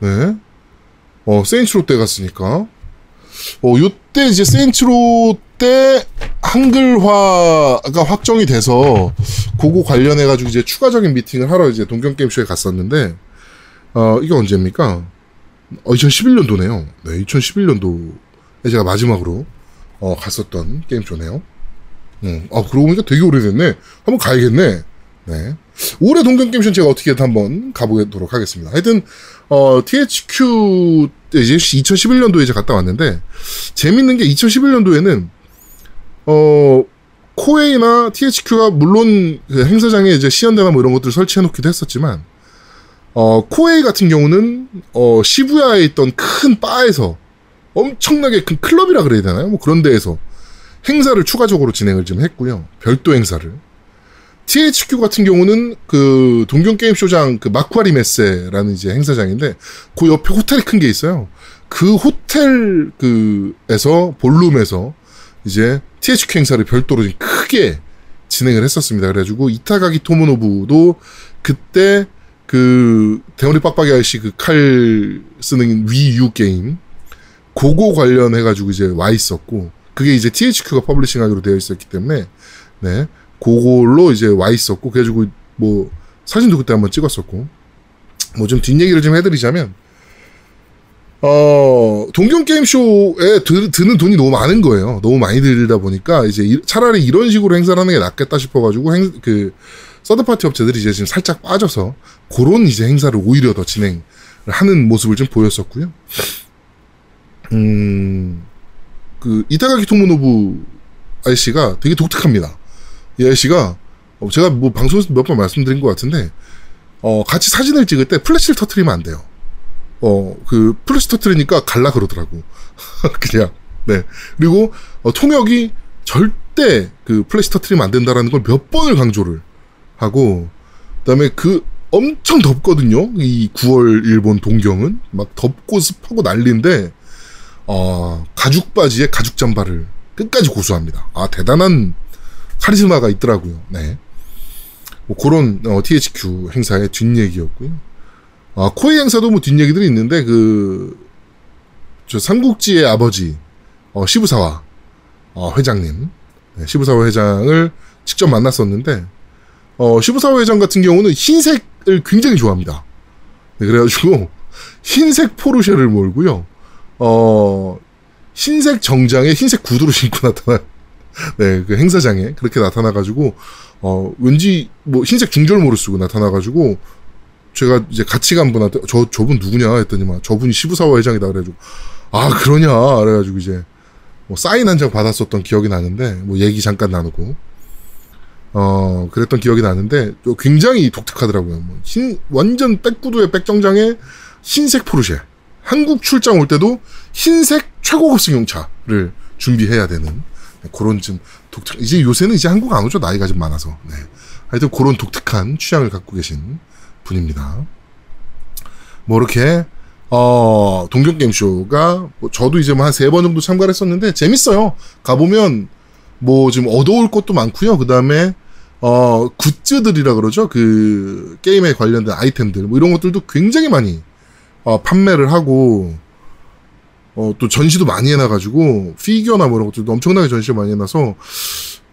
네. 어 세인츠로 때 갔으니까. 어 요때 이제 세인츠로 때 한글화가 확정이 돼서 그거 관련해 가지고 이제 추가적인 미팅을 하러 이제 동경 게임쇼에 갔었는데 어 이게 언제입니까? 어, 2011년도네요. 네, 2011년도에 제가 마지막으로 어, 갔었던 게임쇼네요. 음, 아, 그러고 보니까 되게 오래됐네. 한번 가야겠네. 네. 올해 동경 게임쇼 제가 어떻게든 한번 가보도록 하겠습니다. 하여튼, 어, THQ, 이제 2011년도에 이제 갔다 왔는데, 재밌는 게 2011년도에는, 어, 코에이나 THQ가 물론 그 행사장에 이제 시연대나 뭐 이런 것들을 설치해 놓기도 했었지만, 어, 코에이 같은 경우는, 어, 시부야에 있던 큰 바에서 엄청나게 큰 클럽이라 그래야 되나요? 뭐 그런 데에서 행사를 추가적으로 진행을 좀 했고요. 별도 행사를. THQ 같은 경우는 그 동경 게임 쇼장 그 마쿠하리 메세라는 이제 행사장인데 그 옆에 호텔이 큰 게 있어요. 그 호텔 그에서 ballroom에서 이제 THQ 행사를 별도로 크게 진행을 했었습니다. 그래가지고 이타가키 토모노부도 그때 그 대머리 빡빡이 아저씨 그 칼 쓰는 Wii U 게임 그거 관련해 가지고 이제 와 있었고 그게 이제 THQ가 publishing하기로 되어 있었기 때문에 네. 그걸로 이제 와 있었고 그래가지고 뭐 사진도 그때 한번 찍었었고. 뭐 좀 뒷얘기를 좀 해드리자면 어 동경 게임 쇼에 드, 드는 돈이 너무 많은 거예요. 너무 많이 들다 보니까 이제 차라리 이런 식으로 행사를 하는 게 낫겠다 싶어가지고 행, 그 서드파티 업체들이 이제 지금 살짝 빠져서 그런 이제 행사를 오히려 더 진행을 하는 모습을 좀 보였었고요. 음, 그, 이타가키 토모노부 아저씨가 되게 독특합니다. 이 아저씨가, 어, 제가 뭐 방송에서 몇 번 말씀드린 것 같은데, 어, 같이 사진을 찍을 때 플래시를 터트리면 안 돼요. 어, 그, 플래시 터트리니까 갈라 그러더라고. [LAUGHS] 그냥, 네. 그리고, 어, 통역이 절대 그 플래시 터트리면 안 된다라는 걸 몇 번을 강조를 하고 그다음에 그 엄청 덥거든요. 이 9월 일본 동경은 막 덥고 습하고 난리인데 어, 가죽 바지에 가죽 잠바를 끝까지 고수합니다. 아 대단한 카리스마가 있더라고요. 네. 뭐 그런 어, THQ 행사의 뒷얘기였고요. 아, 코이 행사도 뭐 뒷얘기들이 있는데 그 저 삼국지의 아버지 어, 시부사와 어, 회장님, 네, 시부사와 회장을 직접 만났었는데, 어, 시부사와 회장 같은 경우는 흰색을 굉장히 좋아합니다. 네, 그래가지고, [LAUGHS] 흰색 포르쉐를 몰고요, 어, 흰색 정장에 흰색 구두를 [LAUGHS] 신고 나타나, 네, 그 행사장에 그렇게 나타나가지고, 어, 왠지 뭐 흰색 중절모를 쓰고 나타나가지고, 제가 이제 같이 간 분한테, 저, 저분 누구냐 했더니만, 저분이 시부사와 회장이다 그래가지고, 아, 그러냐. 그래가지고 이제, 뭐 사인 한 장 받았었던 기억이 나는데, 뭐 얘기 잠깐 나누고, 어, 그랬던 기억이 나는데, 또 굉장히 독특하더라고요. 뭐 흰, 완전 백구두에 백정장에 흰색 포르쉐. 한국 출장 올 때도 흰색 최고급 승용차를 준비해야 되는 네, 그런 좀 독특, 이제 요새는 이제 한국 안 오죠. 나이가 좀 많아서. 네. 하여튼 그런 독특한 취향을 갖고 계신 분입니다. 뭐 이렇게 어, 동경 게임쇼가, 뭐 저도 이제 뭐 한 세 번 정도 참가를 했었는데, 재밌어요. 가 보면, 뭐, 좀 얻어올 것도 많고요 그 다음에, 어, 굿즈들이라 그러죠. 그, 게임에 관련된 아이템들, 뭐 이런 것들도 굉장히 많이, 어, 판매를 하고, 어, 또 전시도 많이 해놔가지고, 피규어나 뭐 이런 것들도 엄청나게 전시를 많이 해놔서,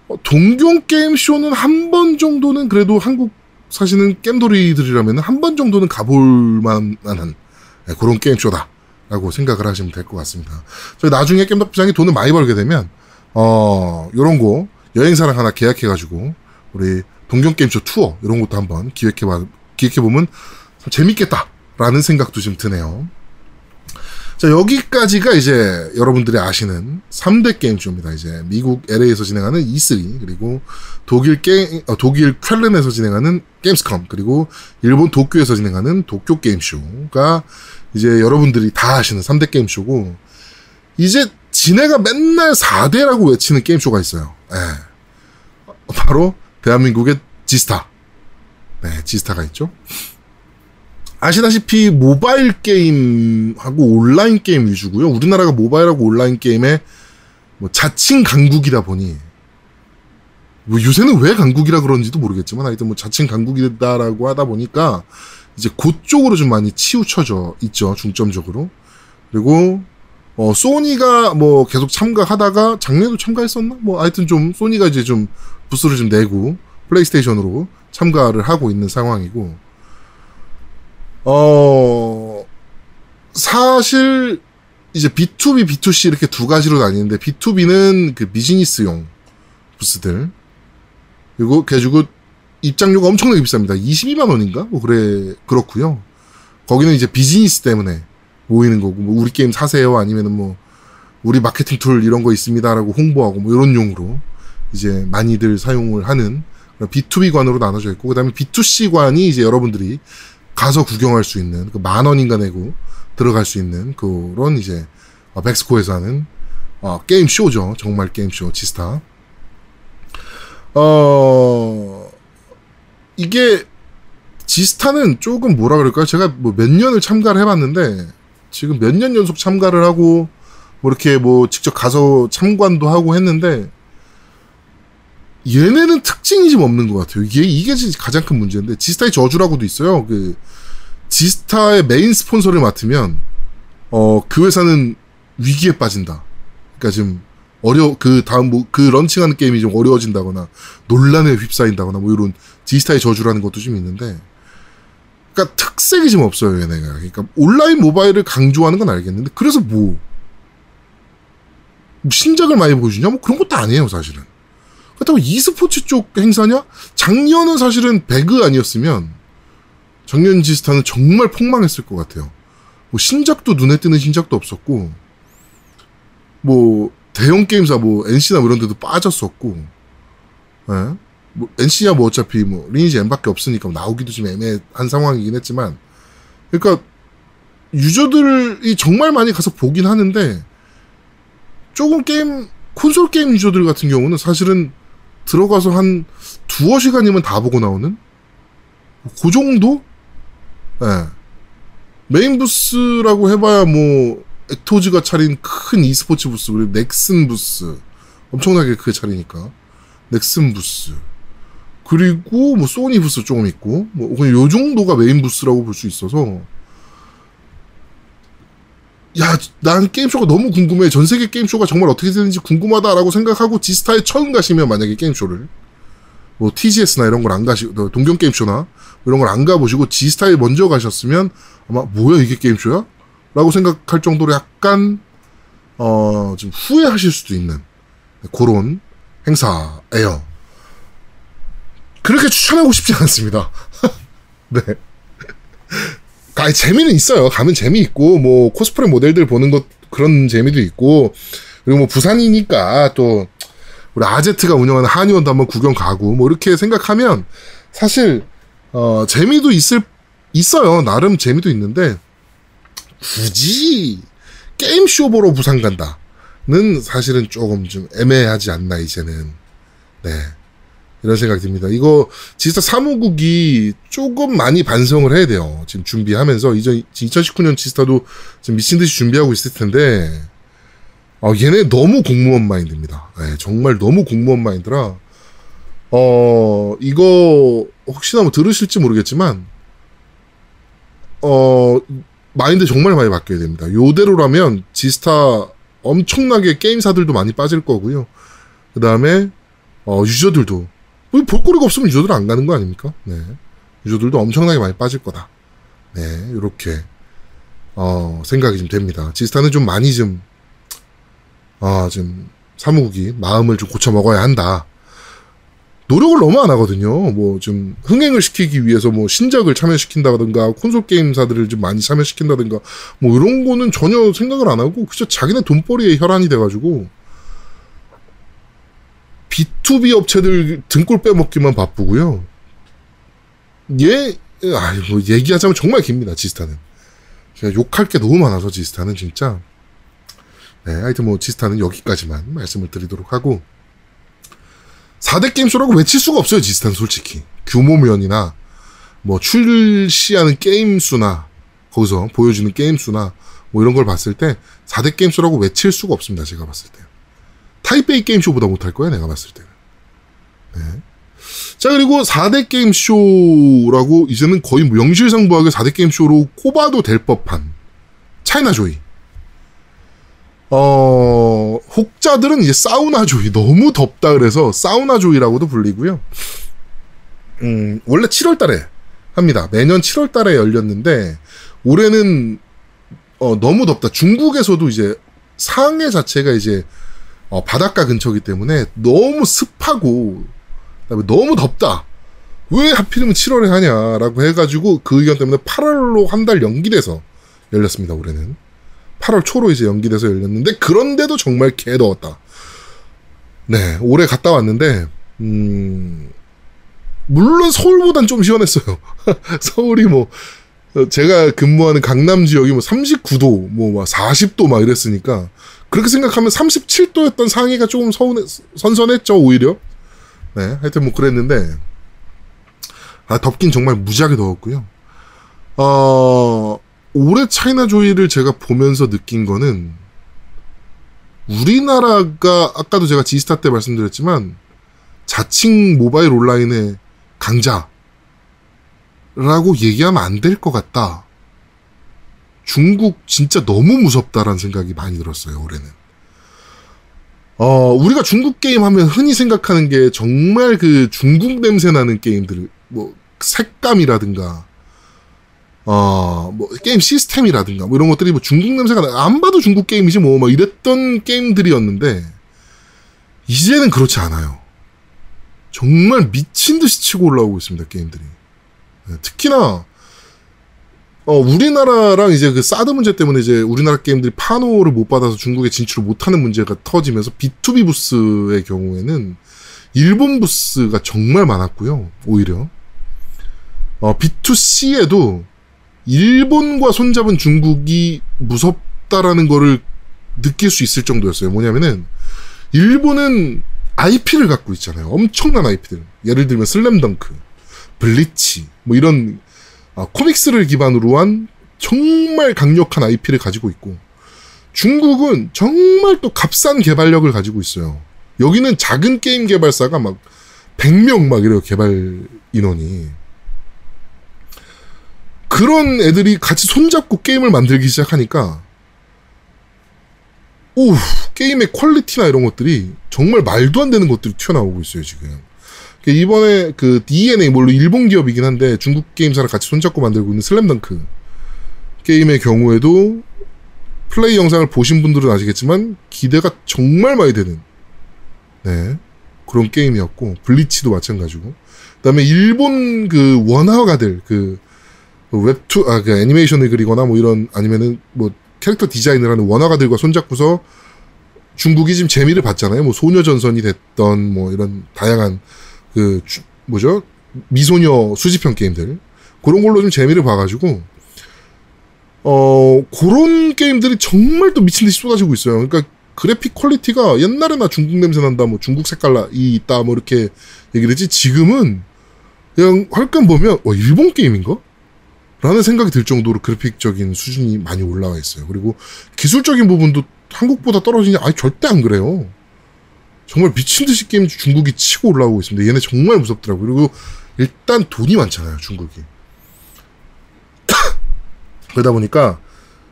어, 동경 게임 쇼는 한 번 정도는 그래도 한국 사시는 겜돌이들이라면 한 번 정도는 가볼 만한, 네, 그런 게임 쇼다. 라고 생각을 하시면 될 것 같습니다. 저희 나중에 겜덕 부장이 돈을 많이 벌게 되면, 어, 요런 거, 여행사랑 하나 계약해가지고, 우리 동경 게임 쇼 투어, 이런 것도 한번 기획해봐, 기획해 보면 재밌겠다. 라는 생각도 좀 드네요. 자, 여기까지가 이제 여러분들이 아시는 3대 게임쇼입니다. 이제 미국 LA에서 진행하는 E3, 그리고 독일 게임, 어, 독일 쾰른에서 진행하는 게임스컴, 그리고 일본 도쿄에서 진행하는 도쿄 게임쇼가 이제 여러분들이 다 아시는 3대 게임쇼고, 이제 지네가 맨날 4대라고 외치는 게임쇼가 있어요. 예. 바로 대한민국의 지스타. 네, 지스타가 있죠. 아시다시피 모바일 게임하고 온라인 게임 위주고요. 우리나라가 모바일하고 온라인 게임의 뭐 자칭 강국이다 보니 뭐 요새는 왜 강국이라 그런지도 모르겠지만 하여튼 뭐 자칭 강국이다라고 하다 보니까 이제 그쪽으로 좀 많이 치우쳐져 있죠 중점적으로. 그리고 어 소니가 뭐 계속 참가하다가 작년에도 참가했었나? 뭐 하여튼 좀 소니가 이제 좀 부스를 좀 내고 플레이스테이션으로 참가를 하고 있는 상황이고 어, 사실, 이제 B2B, B2C 이렇게 두 가지로 나뉘는데, B2B는 그 비즈니스용 부스들. 그리고, 그래가지고, 입장료가 엄청나게 비쌉니다. 22만 원인가? 뭐, 그래, 그렇고요 거기는 이제 비즈니스 때문에 모이는 거고, 뭐, 우리 게임 사세요? 아니면은 뭐, 우리 마케팅 tool 이런 거 있습니다라고 홍보하고, 뭐, 이런 용으로 이제 많이들 사용을 하는 B2B 관으로 나눠져 있고, 그 다음에 B2C 관이 이제 여러분들이 가서 구경할 수 있는 그 만 원인가 내고 들어갈 수 있는 그런 이제 어, 벡스코에서 하는 어, 게임 쇼죠. 정말 게임 쇼 지스타. 어 이게 지스타는 조금 뭐라 그럴까요? 제가 뭐 몇 년을 참가를 해봤는데 지금 몇 년 연속 참가를 하고 뭐 이렇게 뭐 직접 가서 참관도 하고 했는데 얘네는 특징이 좀 없는 것 같아요. 이게, 이게 가장 큰 문제인데, 지스타의 저주라고도 있어요. 그, 지스타의 메인 스폰서를 맡으면, 어, 그 회사는 위기에 빠진다. 그러니까 지금, 어려, 그 다음 뭐, 그 런칭하는 게임이 좀 어려워진다거나, 논란에 휩싸인다거나, 뭐 이런 지스타의 저주라는 것도 좀 있는데, 그러니까 특색이 좀 없어요, 얘네가. 그러니까 온라인 모바일을 강조하는 건 알겠는데, 그래서 뭐, 신작을 많이 보여주냐? 뭐 그런 것도 아니에요, 사실은. 그렇다고 e스포츠 쪽 행사냐? 작년은 사실은 배그 아니었으면 작년 지스타는 정말 폭망했을 것 같아요. 뭐 신작도 눈에 띄는 신작도 없었고 뭐 대형 게임사 뭐 NC나 뭐 이런 데도 빠졌었고 예? 뭐 NC야 뭐 어차피 뭐 리니지 M밖에 없으니까 나오기도 좀 애매한 상황이긴 했지만 그러니까 유저들이 정말 많이 가서 보긴 하는데 조금 게임 콘솔 게임 유저들 같은 경우는 사실은 들어가서 한 두어 시간이면 다 보고 나오는? 그 정도? 예. 네. 메인 부스라고 해봐야 뭐, 액토즈가 차린 큰 e스포츠 부스, 그리고 넥슨 부스. 엄청나게 크게 차리니까. 넥슨 부스. 그리고 뭐, 소니 부스 조금 있고, 뭐, 요 정도가 메인 부스라고 볼 수 있어서, 야, 난 게임쇼가 너무 궁금해. 전 세계 게임쇼가 정말 어떻게 되는지 궁금하다라고 생각하고 지스타에 처음 가시면 만약에 게임쇼를 뭐 TGS나 이런 걸 안 가시고 동경 게임쇼나 이런 걸 안 가보시고 지스타에 먼저 가셨으면 아마 뭐야 이게 게임쇼야? 라고 생각할 정도로 약간 어, 좀 후회하실 수도 있는 그런 행사예요. 그렇게 추천하고 싶지 않습니다. [LAUGHS] 네. 아, 재미는 있어요. 가면 재미있고, 뭐, 코스프레 모델들 보는 것, 그런 재미도 있고, 그리고 뭐, 부산이니까 또, 우리 아제트가 운영하는 한의원도 한번 구경 가고, 뭐, 이렇게 생각하면, 사실, 어, 재미도 있을, 있어요. 나름 재미도 있는데, 굳이, 게임쇼 보러 부산 간다 는 사실은 조금 좀 애매하지 않나, 이제는. 네. 이런 생각이 듭니다. 이거 진짜 사무국이 조금 많이 반성을 해야 돼요. 지금 준비하면서 이전 2019년 지스타도 지금 미친 듯이 준비하고 있을 텐데 어, 얘네 너무 공무원 마인드입니다. 네, 정말 너무 공무원 마인드라 어 이거 혹시나 뭐 들으실지 모르겠지만 어 마인드 정말 많이 바뀌어야 됩니다. 요대로라면 지스타 엄청나게 게임사들도 많이 빠질 거고요. 그 다음에 어, 유저들도 뭐 볼거리가 없으면 유저들 안 가는 거 아닙니까? 네. 유저들도 엄청나게 많이 빠질 거다. 네, 이렇게 어, 생각이 좀 됩니다. 지스타는 좀 많이 좀, 아, 좀, 사무국이 마음을 좀 고쳐 먹어야 한다. 노력을 너무 안 하거든요. 뭐, 좀, 흥행을 시키기 위해서 뭐, 신작을 참여시킨다든가, 콘솔 게임사들을 좀 많이 참여시킨다든가, 뭐, 이런 거는 전혀 생각을 안 하고, 그저 자기네 돈벌이에 혈안이 돼가지고, B2B 업체들 등골 빼먹기만 바쁘고요. 얘, 아, 뭐 얘기하자면 정말 깁니다, 지스타는. 제가 욕할 게 너무 많아서 지스타는 진짜. 네, 하여튼 뭐 지스타는 여기까지만 말씀을 드리도록 하고. 4대 게임쇼라고 외칠 수가 없어요, 지스타는 솔직히. 규모면이나, 뭐 출시하는 게임 수나, 거기서 보여주는 게임 수나, 뭐 이런 걸 봤을 때 4대 게임쇼라고 외칠 수가 없습니다, 제가 봤을 때. 타이베이 게임쇼보다 못할 거야, 내가 봤을 때는. 네. 자, 그리고 4대 게임쇼라고 이제는 거의 명실상부하게 4대 게임쇼로 꼽아도 될 법한 차이나 조이. 어, 혹자들은 이제 사우나 조이. 너무 덥다 그래서 사우나 조이라고도 불리고요. 음, 원래 7월 달에 합니다. 매년 7월 달에 열렸는데, 올해는, 어, 너무 덥다. 중국에서도 이제 상해 자체가 이제 어, 바닷가 근처기 때문에 너무 습하고 그다음에 너무 덥다. 왜 하필이면 7월에 하냐라고 해가지고 그 의견 때문에 8월로 한 달 연기돼서 열렸습니다 올해는 8월 초로 이제 연기돼서 열렸는데 그런데도 정말 개 더웠다. 네 올해 갔다 왔는데 음 물론 서울보단 좀 시원했어요. [LAUGHS] 서울이 뭐 제가 근무하는 강남 지역이 뭐 39도 뭐 40도 막 이랬으니까 그렇게 생각하면 37도였던 상해가 조금 서운해, 선선했죠, 오히려. 네, 하여튼 뭐 그랬는데, 아, 덥긴 정말 무지하게 더웠고요. 어, 올해 차이나 조이를 제가 보면서 느낀 거는, 우리나라가, 아까도 제가 지스타 때 말씀드렸지만, 자칭 모바일 온라인의 강자라고 얘기하면 안 될 것 같다. 중국 진짜 너무 무섭다라는 생각이 많이 들었어요, 올해는. 어, 우리가 중국 게임 하면 흔히 생각하는 게 정말 그 중국 냄새 나는 게임들, 뭐, 색감이라든가, 어, 뭐, 게임 시스템이라든가, 뭐 이런 것들이 뭐 중국 냄새가 나, 안 봐도 중국 게임이지 뭐, 막 이랬던 게임들이었는데, 이제는 그렇지 않아요. 정말 미친 듯이 치고 올라오고 있습니다, 게임들이. 네, 특히나, 어, 우리나라랑 이제 그 사드 문제 때문에 이제 우리나라 게임들이 파노를 못 받아서 중국에 진출을 못하는 문제가 터지면서 B2B 부스의 경우에는 일본 부스가 정말 많았고요. 오히려. 어, B2C에도 일본과 손잡은 중국이 무섭다라는 거를 느낄 수 있을 정도였어요. 뭐냐면은 일본은 IP를 갖고 있잖아요. 엄청난 IP들. 예를 들면 슬램덩크, 블리치, 뭐 이런 아, 코믹스를 기반으로 한 정말 강력한 IP를 가지고 있고 중국은 정말 또 값싼 개발력을 가지고 있어요. 여기는 작은 게임 개발사가 막 100명 막 이래요, 개발 인원이. 그런 애들이 같이 손잡고 게임을 만들기 시작하니까 오 게임의 퀄리티나 이런 것들이 정말 말도 안 되는 것들이 튀어나오고 있어요 지금. 그러니까 이번에 그 DNA 물론 일본 기업이긴 한데 중국 게임사랑 같이 손잡고 만들고 있는 슬램덩크 게임의 경우에도 플레이 영상을 보신 분들은 아시겠지만 기대가 정말 많이 되는 네 그런 게임이었고 블리치도 마찬가지고 그다음에 일본 그 원화가들 그 웹툰 아 그 애니메이션을 그리거나 뭐 이런 아니면은 뭐 캐릭터 디자인을 하는 원화가들과 손잡고서 중국이 지금 재미를 봤잖아요. 뭐 소녀 전선이 됐던 뭐 이런 다양한 그 주, 뭐죠 미소녀 수집형 게임들 그런 걸로 좀 재미를 봐가지고 어 그런 게임들이 정말 또 미친 듯이 쏟아지고 있어요. 그러니까 그래픽 quality가 옛날에나 중국 냄새 난다, 뭐 중국 색깔이 있다, 뭐 이렇게 얘기를 했지 지금은 그냥 헐끔 보면 와 일본 게임인가? 라는 생각이 들 정도로 그래픽적인 수준이 많이 올라와 있어요. 그리고 기술적인 부분도 한국보다 떨어지냐? 아니 절대 안 그래요. 정말 미친 듯이 게임 중국이 치고 올라오고 있습니다. 얘네 정말 무섭더라고요. 그리고 일단 돈이 많잖아요, 중국이. [COUGHS] 그러다 보니까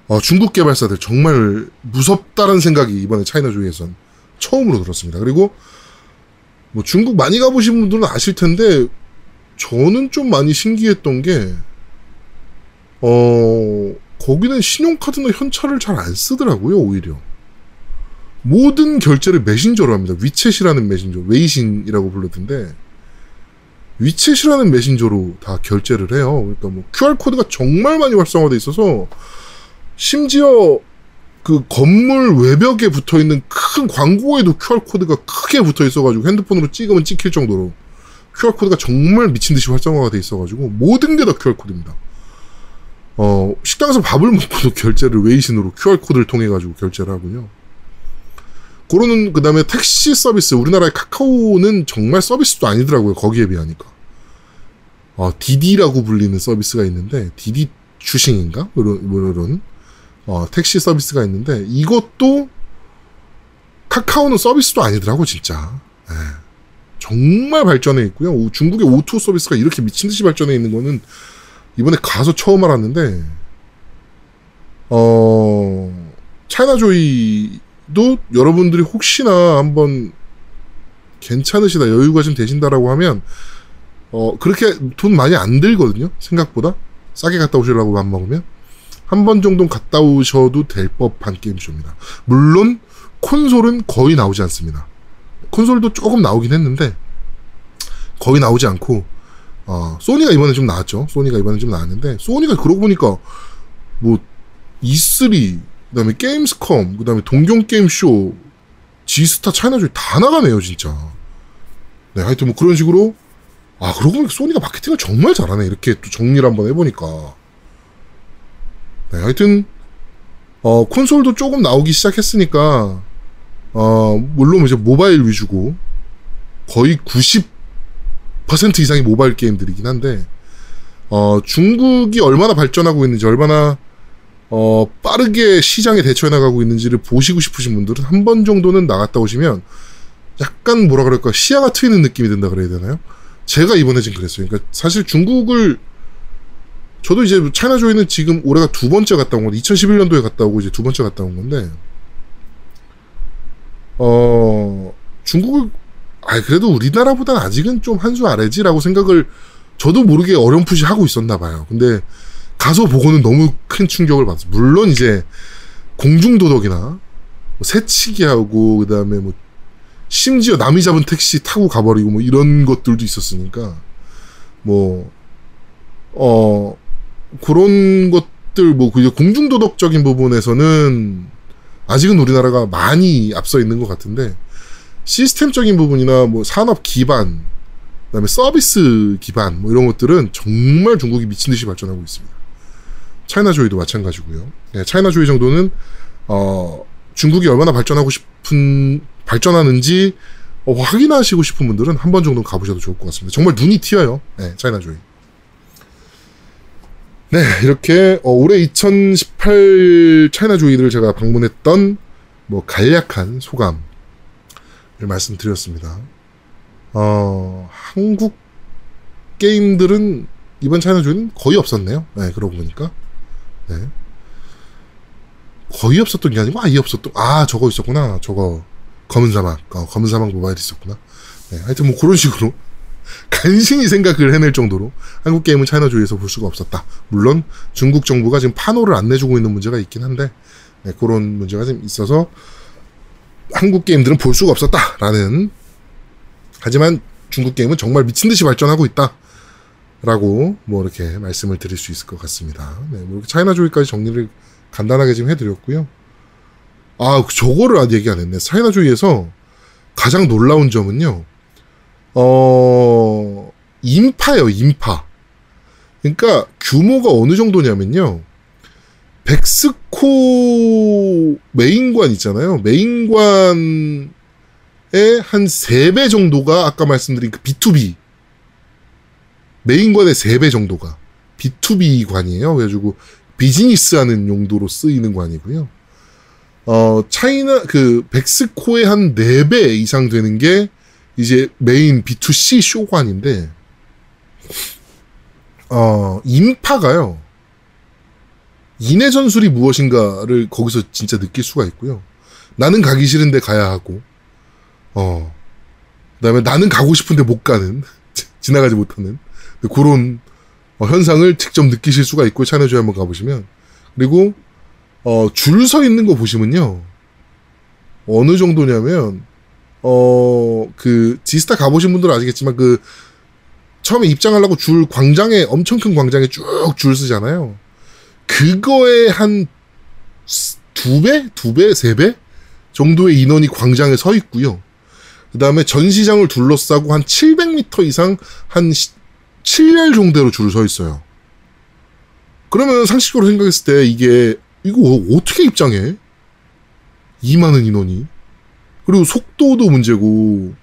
어, 중국 개발사들 정말 무섭다는 생각이 이번에 차이나 조이에선 처음으로 들었습니다. 그리고 뭐 중국 많이 가보신 분들은 아실 텐데 저는 좀 많이 신기했던 게 어, 거기는 신용카드나 현찰을 잘 안 쓰더라고요, 오히려. 모든 결제를 메신저로 합니다. 위챗이라는 메신저, 웨이신이라고 불렀던데, 위챗이라는 메신저로 다 결제를 해요. 그러니까 뭐 QR코드가 정말 많이 활성화돼 있어서, 심지어 그 건물 외벽에 붙어 있는 큰 광고에도 QR코드가 크게 붙어 있어가지고 핸드폰으로 찍으면 찍힐 정도로 QR코드가 정말 미친 듯이 활성화가 돼 있어가지고 모든 게 다 QR코드입니다. 어, 식당에서 밥을 먹고도 결제를 웨이신으로 QR코드를 통해 가지고 결제를 하고요. 그러는, 그 다음에 택시 서비스, 우리나라의 카카오는 정말 서비스도 아니더라고요. 거기에 비하니까. 어, 디디라고 불리는 서비스가 있는데, 디디 추싱인가? 이런, 뭐 이런, 어, 택시 서비스가 있는데, 이것도 카카오는 서비스도 아니더라고, 진짜. 예. 정말 발전해 있고요. 중국의 O2 서비스가 이렇게 미친 듯이 발전해 있는 거는 이번에 가서 처음 알았는데, 어, 차이나조이 도 여러분들이 혹시나 한번 괜찮으시다, 여유가 좀 되신다라고 하면, 어, 그렇게 돈 많이 안 들거든요. 생각보다. 싸게 갔다 오시려고 맘 먹으면. 한 번 정도 갔다 오셔도 될 법한 게임쇼입니다. 물론, 콘솔은 거의 나오지 않습니다. 콘솔도 조금 나오긴 했는데, 거의 나오지 않고, 어, 소니가 이번에 좀 나왔죠. 소니가 이번에 좀 나왔는데, 소니가 그러고 보니까, 뭐, E3, 그 다음에 게임스컴, 그 다음에 동경 게임쇼, 지스타 차이나조이 다 나가네요, 진짜. 네, 하여튼 뭐 그런 식으로, 아, 그러고 보니까 소니가 마케팅을 정말 잘하네. 이렇게 또 정리를 한번 해보니까. 네, 하여튼, 어, 콘솔도 조금 나오기 시작했으니까, 어, 물론 이제 모바일 위주고, 거의 90% 이상이 모바일 게임들이긴 한데, 어, 중국이 얼마나 발전하고 있는지, 얼마나, 어, 빠르게 시장에 대처해 나가고 있는지를 보시고 싶으신 분들은 한 번 정도는 나갔다 오시면, 약간 뭐라 그럴까, 시야가 트이는 느낌이 든다 그래야 되나요? 제가 이번에 지금 그랬어요. 그러니까 사실 중국을, 저도 이제 차이나 조이는 지금 올해가 두 번째 갔다 온 건데, 2011년도에 갔다 오고 이제 두 번째 갔다 온 건데, 어, 중국을, 아 그래도 우리나라보다는 아직은 좀 한 수 아래지라고 생각을 저도 모르게 어렴풋이 하고 있었나 봐요. 근데 가서 보고는 너무 큰 충격을 받았어요. 물론 이제 공중도덕이나 뭐 새치기하고 그다음에 뭐 심지어 남이 잡은 택시 타고 가버리고 뭐 이런 것들도 있었으니까 뭐 어 그런 것들 뭐 그게 공중도덕적인 부분에서는 아직은 우리나라가 많이 앞서 있는 것 같은데 시스템적인 부분이나 뭐 산업 기반 그다음에 서비스 기반 뭐 이런 것들은 정말 중국이 미친 듯이 발전하고 있습니다. 차이나조이도 마찬가지고요. 네, 차이나조이 정도는 어 중국이 얼마나 발전하고 싶은 발전하는지 어, 확인하시고 싶은 분들은 한 번 정도 가보셔도 좋을 것 같습니다. 정말 눈이 튀어요. 네, 차이나조이. 네, 이렇게 어, 올해 2018 차이나조이를 제가 방문했던 뭐 간략한 소감을 말씀드렸습니다. 어, 한국 게임들은 이번 차이나조이는 거의 없었네요. 네, 그러고 보니까. 네. 거의 없었던 게 아니고 아예 없었던 아 저거 있었구나. 저거. 검은 사막. 어, 검은 사막 모바일 있었구나. 네, 하여튼 뭐 그런 식으로 [LAUGHS] 간신히 생각을 해낼 정도로 한국 게임은 차이나조이에서 볼 수가 없었다. 물론 중국 정부가 지금 판호를 안 내주고 있는 문제가 있긴 한데 네, 그런 문제가 좀 있어서 한국 게임들은 볼 수가 없었다라는. 하지만 중국 게임은 정말 미친 듯이 발전하고 있다. 라고 뭐 이렇게 말씀을 드릴 수 있을 것 같습니다. 네, 뭐 이렇게 차이나 조이까지 정리를 간단하게 지금 해드렸고요. 아, 저거를 아직 얘기 안 했네. 차이나 조이에서 가장 놀라운 점은요. 어, 인파예요, 인파. 그러니까 규모가 어느 정도냐면요. 벡스코 메인관 있잖아요. 메인관의 한 3배 정도가 아까 말씀드린 그 B2B 메인관의 3배 정도가 B2B 관이에요. 그래가지고 비즈니스 하는 용도로 쓰이는 관이고요. 어, 차이나, 그, 벡스코의 한 4배 이상 되는 게 이제 메인 B2C 쇼관인데, 어, 인파가요. 인해 전술이 무엇인가를 거기서 진짜 느낄 수가 있고요. 나는 가기 싫은데 가야 하고, 어, 그 다음에 나는 가고 싶은데 못 가는, [LAUGHS] 지나가지 못하는, 그런 어, 현상을 직접 느끼실 수가 있고, 차내주에 한번 가보시면. 그리고, 어, 줄 서 있는 거 보시면요. 어느 정도냐면, 어, 그, 지스타 가보신 분들은 아시겠지만, 그, 처음에 입장하려고 줄 광장에, 엄청 큰 광장에 쭉 줄 쓰잖아요. 그거에 한 두 배, 두 배, 세 배 정도의 인원이 광장에 서 있고요. 그 다음에 전시장을 둘러싸고 한 700m 이상 한 7열 정도로 줄을 서 있어요. 그러면 상식적으로 생각했을 때 이게 이거 어떻게 입장해? 2만원 인원이. 그리고 속도도 문제고.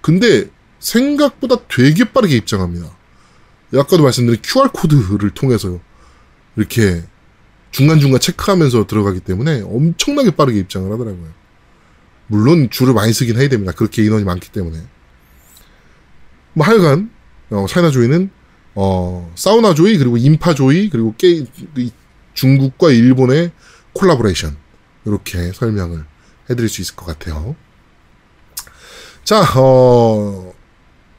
근데 생각보다 되게 빠르게 입장합니다. 아까도 말씀드린 QR코드를 통해서요. 이렇게 중간중간 체크하면서 들어가기 때문에 엄청나게 빠르게 입장을 하더라고요. 물론 줄을 많이 쓰긴 해야 됩니다. 그렇게 인원이 많기 때문에. 뭐 하여간 어, 차이나 조이는 어, 사우나 조이 그리고 인파 조이 그리고 게 중국과 일본의 콜라보레이션 이렇게 설명을 해드릴 수 있을 것 같아요. 자, 어,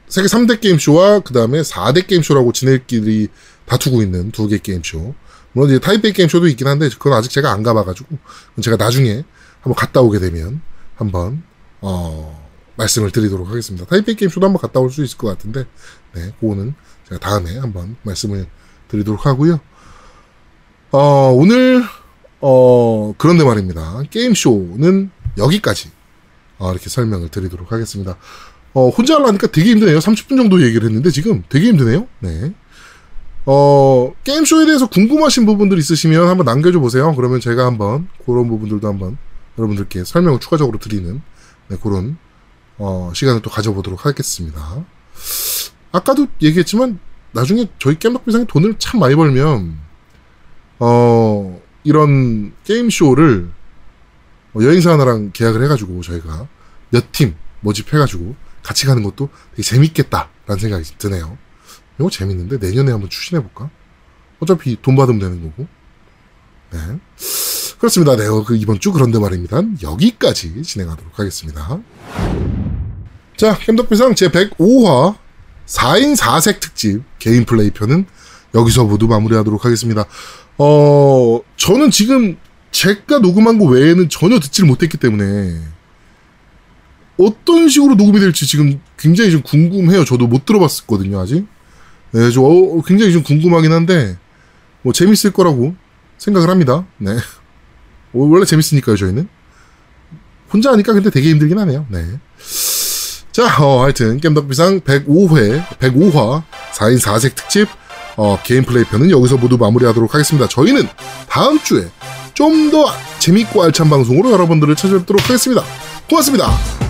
세계 3대 게임쇼와 그 다음에 4대 게임쇼라고 지네끼리 다투고 있는 두 개 게임쇼. 물론 이제 타이페이 게임쇼도 있긴 한데 그건 아직 제가 안 가봐가지고 제가 나중에 한번 갔다 오게 되면 한번 어 말씀을 드리도록 하겠습니다. 타이페이 게임쇼도 한번 갔다 올 수 있을 것 같은데 네 그거는 제가 다음에 한번 말씀을 드리도록 하고요. 어 오늘 어 그런데 말입니다. 게임쇼는 여기까지 어, 이렇게 설명을 드리도록 하겠습니다. 어, 혼자 하려니까 되게 힘드네요. 30분 정도 얘기를 했는데 지금 되게 힘드네요. 네. 어, 게임쇼에 대해서 궁금하신 부분들 있으시면 한번 남겨줘 보세요. 그러면 제가 한번 그런 부분들도 한번 여러분들께 설명을 추가적으로 드리는 네, 그런 어, 시간을 또 가져보도록 하겠습니다. 아까도 얘기했지만 나중에 저희 겜덕비상이 돈을 참 많이 벌면 어, 이런 게임 쇼를 어, 여행사 하나랑 계약을 해가지고 저희가 몇 팀 모집해가지고 같이 가는 것도 되게 재밌겠다라는 생각이 드네요. 이거 재밌는데 내년에 한번 추진해 볼까? 어차피 돈 받으면 되는 거고. 네. 그렇습니다. 네, 그 이번 주 그런데 말입니다. 여기까지 진행하도록 하겠습니다. 자, 캠덕비상 제 105화 4인 4색 특집 개인 플레이 편은 여기서 모두 마무리하도록 하겠습니다. 어, 저는 지금 제가 녹음한 거 외에는 전혀 듣지를 못했기 때문에 어떤 식으로 녹음이 될지 지금 굉장히 좀 궁금해요. 저도 못 들어봤었거든요, 아직. 네, 좀 어, 굉장히 좀 궁금하긴 한데 뭐 재밌을 거라고 생각을 합니다. 네. 어, 원래 재밌으니까요, 저희는. 혼자 하니까 근데 되게 힘들긴 하네요. 네. 자, 어, 하여튼 겜덕비상 105회, 105화 4인 4색 특집 어, 게임 플레이 편은 여기서 모두 마무리하도록 하겠습니다. 저희는 다음 주에 좀 더 재밌고 알찬 방송으로 여러분들을 찾아뵙도록 하겠습니다. 고맙습니다.